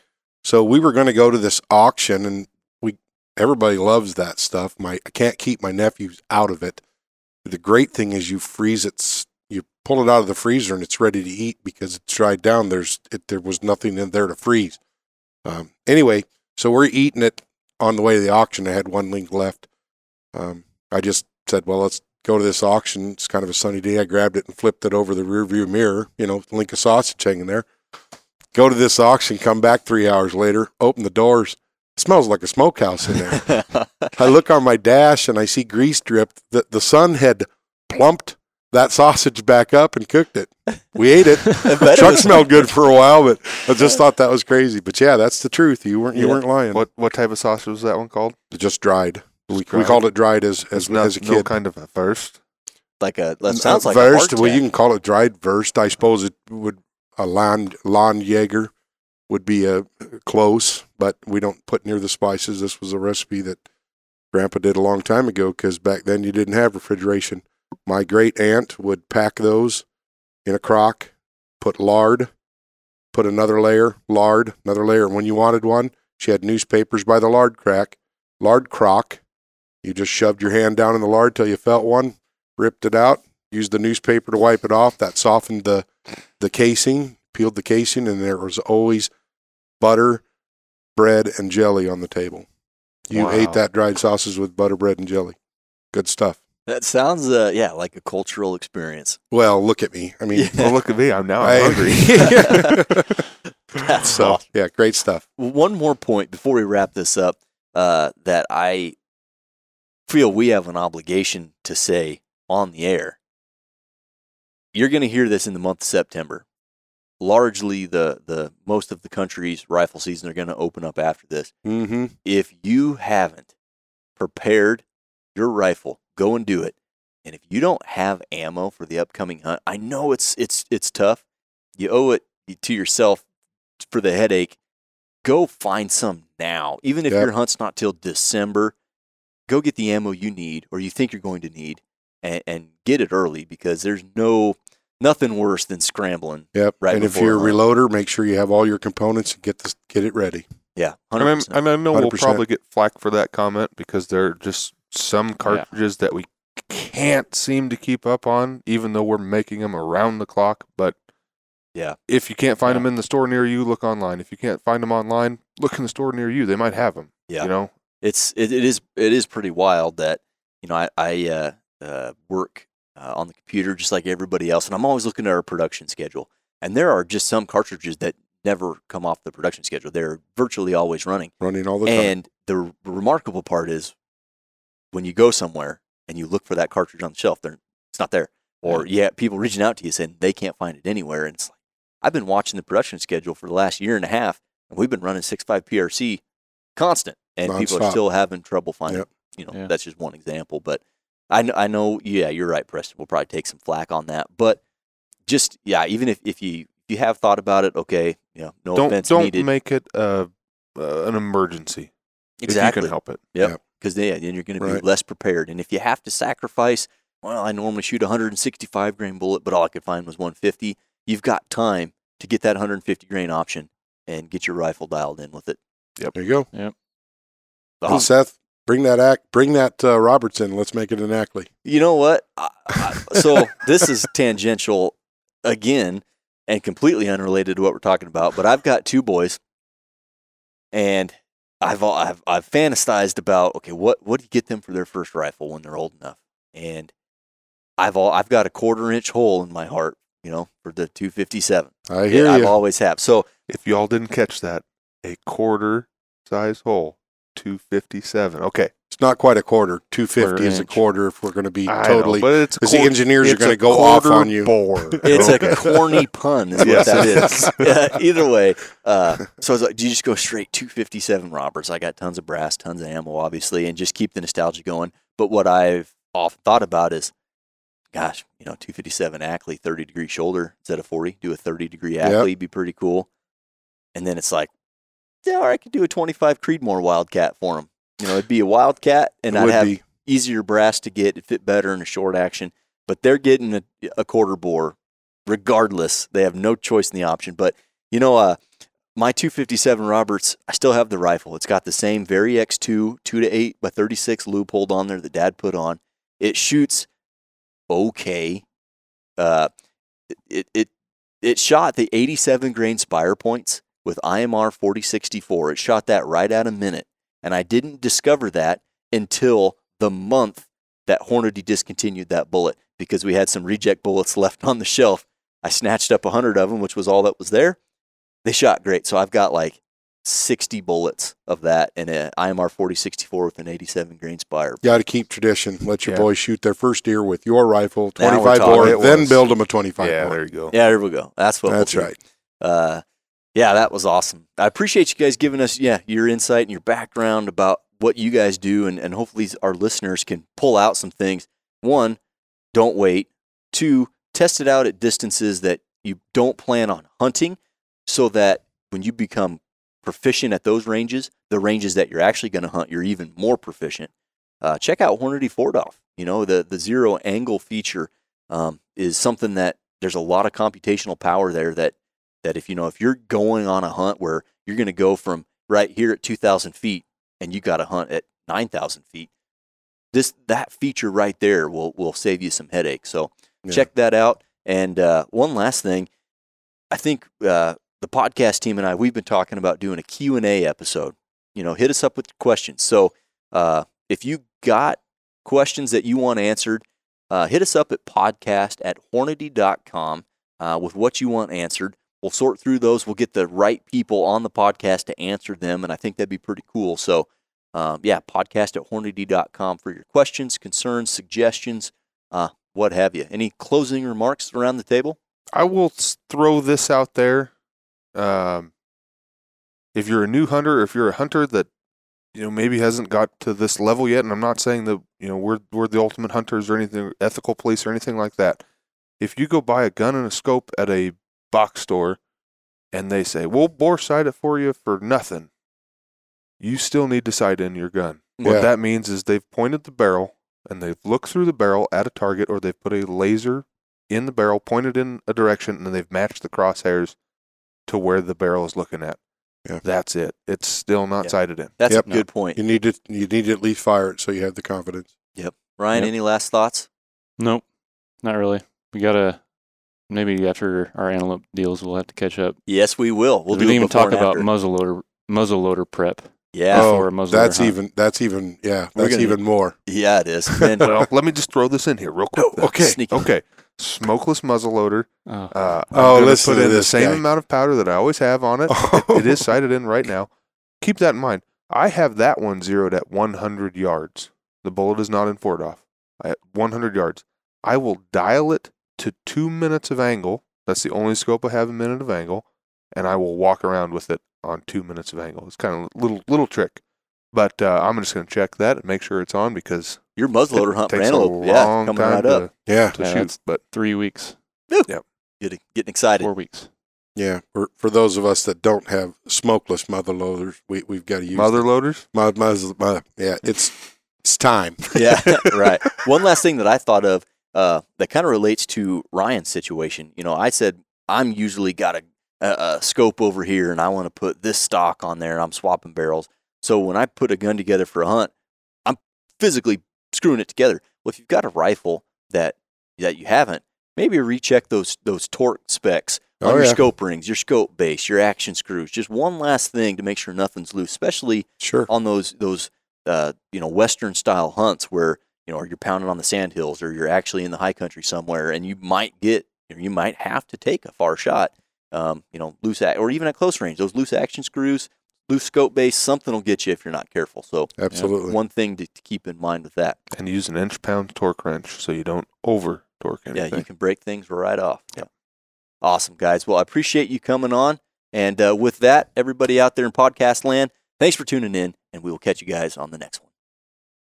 F: so we were going to go to this auction, and we everybody loves that stuff. My I can't keep my nephews out of it. The great thing is you freeze it, you pull it out of the freezer, and it's ready to eat because it's dried down. There's it, there was nothing in there to freeze. Um, anyway, so we're eating it on the way to the auction. I had one link left. Um, I just said, well, let's go to this auction. It's kind of a sunny day. I grabbed it and flipped it over the rear view mirror, you know, link of sausage hanging there. Go to this auction, come back three hours later, open the doors. It smells like a smokehouse in there. I look on my dash and I see grease drip. The, the sun had plumped that sausage back up and cooked it. We ate it.
D: I bet
F: Truck smelled good for a while, but I just thought that was crazy. But yeah, that's the truth. You weren't you
D: Yeah.
F: weren't lying.
E: What what type of sausage was that one called?
F: Just dried. We, we
E: dried.
F: called it dried as as,
E: It's not-
F: as a
E: no kind of a first.
D: like a that sounds
F: Uh,
D: like
F: wurst.
D: a
F: well, you can call it dried wurst. I suppose it would a lawn Landjaeger would be a close, but we don't put near the spices. This was a recipe that Grandpa did a long time ago because back then you didn't have refrigeration. My great aunt would pack those in a crock, put lard, put another layer, lard, another layer. And when you wanted one, she had newspapers by the lard crack, lard crock. You just shoved your hand down in the lard till you felt one, ripped it out, used the newspaper to wipe it off. That softened the the casing, peeled the casing, and there was always butter, bread, and jelly on the table. You
E: Wow.
F: ate that dried sausage with butter, bread, and jelly. Good stuff.
D: That sounds, uh, yeah, like a cultural experience.
F: Well, look at me. I mean,
E: Well, look at me. I'm now
F: I-
E: I'm hungry.
D: That's
F: so
D: awesome.
F: yeah, great stuff.
D: One more point before we wrap this up uh, that I feel we have an obligation to say on the air. You're going to hear this in the month of September. Largely, the the most of the country's rifle season are going to open up after this.
F: Mm-hmm.
D: if you haven't prepared your rifle, go and do it. And if you don't have ammo for the upcoming hunt, I know it's it's it's tough. You owe it to yourself for the headache. Go find some now. Even if
F: Yep.
D: your hunt's not till December, go get the ammo you need or you think you're going to need and, and get it early because there's no nothing worse than scrambling.
F: Yep.
D: Right
F: and if you're a
D: hunt.
F: reloader, make sure you have all your components and get this get it ready.
D: Yeah,
E: I mean,
D: 100%.
E: I mean, I know we'll probably get flack for that comment because there are just some cartridges that we can't seem to keep up on, even though we're making them around the clock. But
D: Yeah.
E: if you can't find
G: Yeah.
E: them in the store near you, look online. If you can't find them online, look in the store near you. They might have them.
D: Yeah.
E: You know,
D: it's it, it is it is pretty wild that you know I I uh, uh, work uh, on the computer just like everybody else, and I'm always looking at our production schedule. And there are just some cartridges that never come off the production schedule. They're virtually always running.
F: Running all the time.
D: And the r- remarkable part is when you go somewhere and you look for that cartridge on the shelf, there it's not there. Or yeah, people reaching out to you saying they can't find it anywhere. And it's like I've been watching the production schedule for the last year and a half, and we've been running six five PRC constant, and people are
F: Nonstop.
D: still having trouble finding.
F: Yep.
D: You know,
G: Yeah.
D: that's just one example. But I know, I know, yeah, you're right, Preston. We'll probably take some flack on that, but just yeah, even if, if you if you have thought about it, okay, you know, no
E: don't
D: offense
E: don't
D: needed.
E: make it uh, uh, an emergency
D: exactly.
E: if you can help it.
D: Yep.
F: Yep.
D: Because then, yeah, then you're going to be
F: Right.
D: less prepared. And if you have to sacrifice, well, I normally shoot a 165 grain bullet, but all I could find was 150. You've got time to get that 150 grain option and get your rifle dialed in with it. Yep.
F: There you go.
G: Yep.
F: Well, Seth, bring that act, bring that uh, Robertson. Let's make it an Ackley.
D: You know what? I, I, so this is tangential again and completely unrelated to what we're talking about. But I've got two boys, and I've al- I've I've fantasized about okay, what what do you get them for their first rifle when they're old enough? And I've all I've got a quarter inch hole in my heart, you know, for the 257.
F: I hear
D: Yeah, I've always have. So
E: If y'all didn't catch that, a quarter size hole, two fifty seven. Okay,
F: It's not quite a quarter. Two fifty
G: Quarter
F: is a quarter. If we're going to be
E: I know,
F: totally,
E: but it's
F: because the engineers are going to go off on you.
E: Bore.
D: It's a corny pun, is what
E: Yes,
D: that
E: it
D: is. yeah, either way, uh, so I was like, do you just go straight 257 Roberts? I got tons of brass, tons of ammo, obviously, and just keep the nostalgia going. But what I've often thought about is, gosh, you know, 257 Ackley, 30 degree shoulder instead of 40. Do a 30 degree
F: Yep.
D: Ackley, be pretty cool. And then it's like, yeah, or I could do a 25 Creedmoor Wildcat for him. You know, it'd be a Wildcat, and I'd have
F: be.
D: easier brass to get, it fit better in a short action. But they're getting a, a quarter bore regardless. They have no choice in the option. But you know, uh, my 257 Roberts, I still have the rifle. It's got the same Vari-X II two to eight by 36 Leupold on there that Dad put on. It shoots okay. Uh, it it it shot the 87 grain spire points with IMR 4064. It shot that right at a minute, and I didn't discover that until the month that Hornady discontinued that bullet because we had some reject bullets left on the shelf. I snatched up 100 of them, which was all that was there. They shot great. So I've got like 60 bullets of that and an IMR 4064 with an 87 grain spire.
F: Got to keep tradition. Let your
E: Yeah.
F: boys shoot their first deer with your rifle, 25
D: talking.
F: bore, then build them a 25
E: yeah,
F: bore.
E: there you go.
D: Yeah, there we go. That's what we'll
F: That's
D: do.
F: right.
D: uh, yeah, that was awesome. I appreciate you guys giving us yeah your insight and your background about what you guys do, and, and hopefully our listeners can pull out some things. One, don't wait. Two, test it out at distances that you don't plan on hunting, so that when you become proficient at those ranges, the ranges that you're actually going to hunt, you're even more proficient. Uh, check out Hornady 4DOF. You know the the zero angle feature um, is something that there's a lot of computational power there that that if you know if you're going on a hunt where you're going to go from right here at 2,000 feet and you got to hunt at 9,000 feet. This that feature right there will will save you some headache. So
F: Yeah.
D: check that out. And uh, one last thing, I think uh, the podcast team and I we've been talking about doing a Q and A episode. You know, hit us up with questions. So uh, if you got questions that you want answered, uh, hit us up at podcast at hornady.com uh, with what you want answered. We'll sort through those. We'll get the right people on the podcast to answer them, and I think that'd be pretty cool. So, um, yeah, podcast at hornady.com for your questions, concerns, suggestions, uh, what have you. Any closing remarks around the table?
E: I will throw this out there. Um, if you're a new hunter, if you're a hunter that you know maybe hasn't got to this level yet, and I'm not saying that you know we're we're the ultimate hunters or anything, ethical police or anything like that. If you go buy a gun and a scope at a box store, and they say we'll bore sight it for you for nothing, you still need to sight in your gun.
F: Yeah.
E: What that means is they've pointed the barrel and they've looked through the barrel at a target, or they've put a laser in the barrel, pointed in a direction, and they've matched the crosshairs to where the barrel is looking at.
F: Yeah.
E: That's it. It's still not
D: Yeah.
E: sighted in.
D: That's
F: Yep.
D: a good point.
F: You need to you need to at least fire it so you have the confidence. Yep.
D: Ryan,
G: Yep.
D: any last thoughts?
G: Nope, not really. We gotta maybe after our antelope deals, we'll have to catch up.
D: Yes, we will. We'll
G: we
D: do
G: didn't even
D: before
G: talk about
D: after.
G: muzzleloader muzzleloader prep.
D: yeah,
F: oh,
G: for a muzzleloader
F: that's
G: hunt.
F: even that's even yeah,
D: We're
F: that's
D: gonna-
F: even more.
D: yeah, it is. And
E: well, let me just throw this in here real quick.
F: Oh, okay.
D: Sneaky.
E: Okay. Smokeless muzzleloader.
G: Oh,
E: Uh,
F: Oh,
E: I'm
F: listen
E: put
F: to
E: in the same
F: guy.
E: amount of powder that I always have on it. it, it is sighted in right now. Keep that in mind. I have that one zeroed at 100 yards. The bullet is not in 4DOF. At 100 yards. I will dial it to two minutes of angle. That's the only scope I have a minute of angle, and I will walk around with it on two minutes of angle. It's kind of a little little trick, but uh, I'm just going to check that and make sure it's on because
D: your muzzleloader
E: it
D: hunt
E: takes
D: antelope,
E: a
D: yeah,
E: long
D: coming
E: time
D: right
E: to,
D: up.
F: Yeah,
E: to
G: Yeah,
E: shoot. But
G: three weeks,
D: Getting, getting excited.
G: four weeks.
F: yeah. For for those of us that don't have smokeless muzzleloaders, we we've got to use
E: mother
F: them.
E: loaders.
F: My, my, my, yeah, it's it's time.
D: yeah, right. One last thing that I thought of uh, that kind of relates to Ryan's situation. You know, I said I'm usually got a, a, a scope over here, and I want to put this stock on there. and I'm swapping barrels. So when I put a gun together for a hunt, I'm physically screwing it together. Well, if you've got a rifle that that you haven't, maybe recheck those those torque specs on
F: Oh,
D: your
F: yeah.
D: scope rings, your scope base, your action screws. Just one last thing to make sure nothing's loose, especially
F: Sure.
D: on those those uh, you know western style hunts where you know or you're pounding on the sand hills or you're actually in the high country somewhere and you might get or you might have to take a far shot um, you know loose ac- or even at close range. Those loose action screws loose scope base something will get you if you're not careful. So
F: Absolutely.
D: one thing to, to keep in mind with that.
E: And use an inch pound torque wrench so you don't over torque anything.
D: yeah you can break things right off. Yep. awesome guys. Well i appreciate you coming on. And uh, with that everybody out there in podcast land thanks for tuning in and we will catch you guys on the next one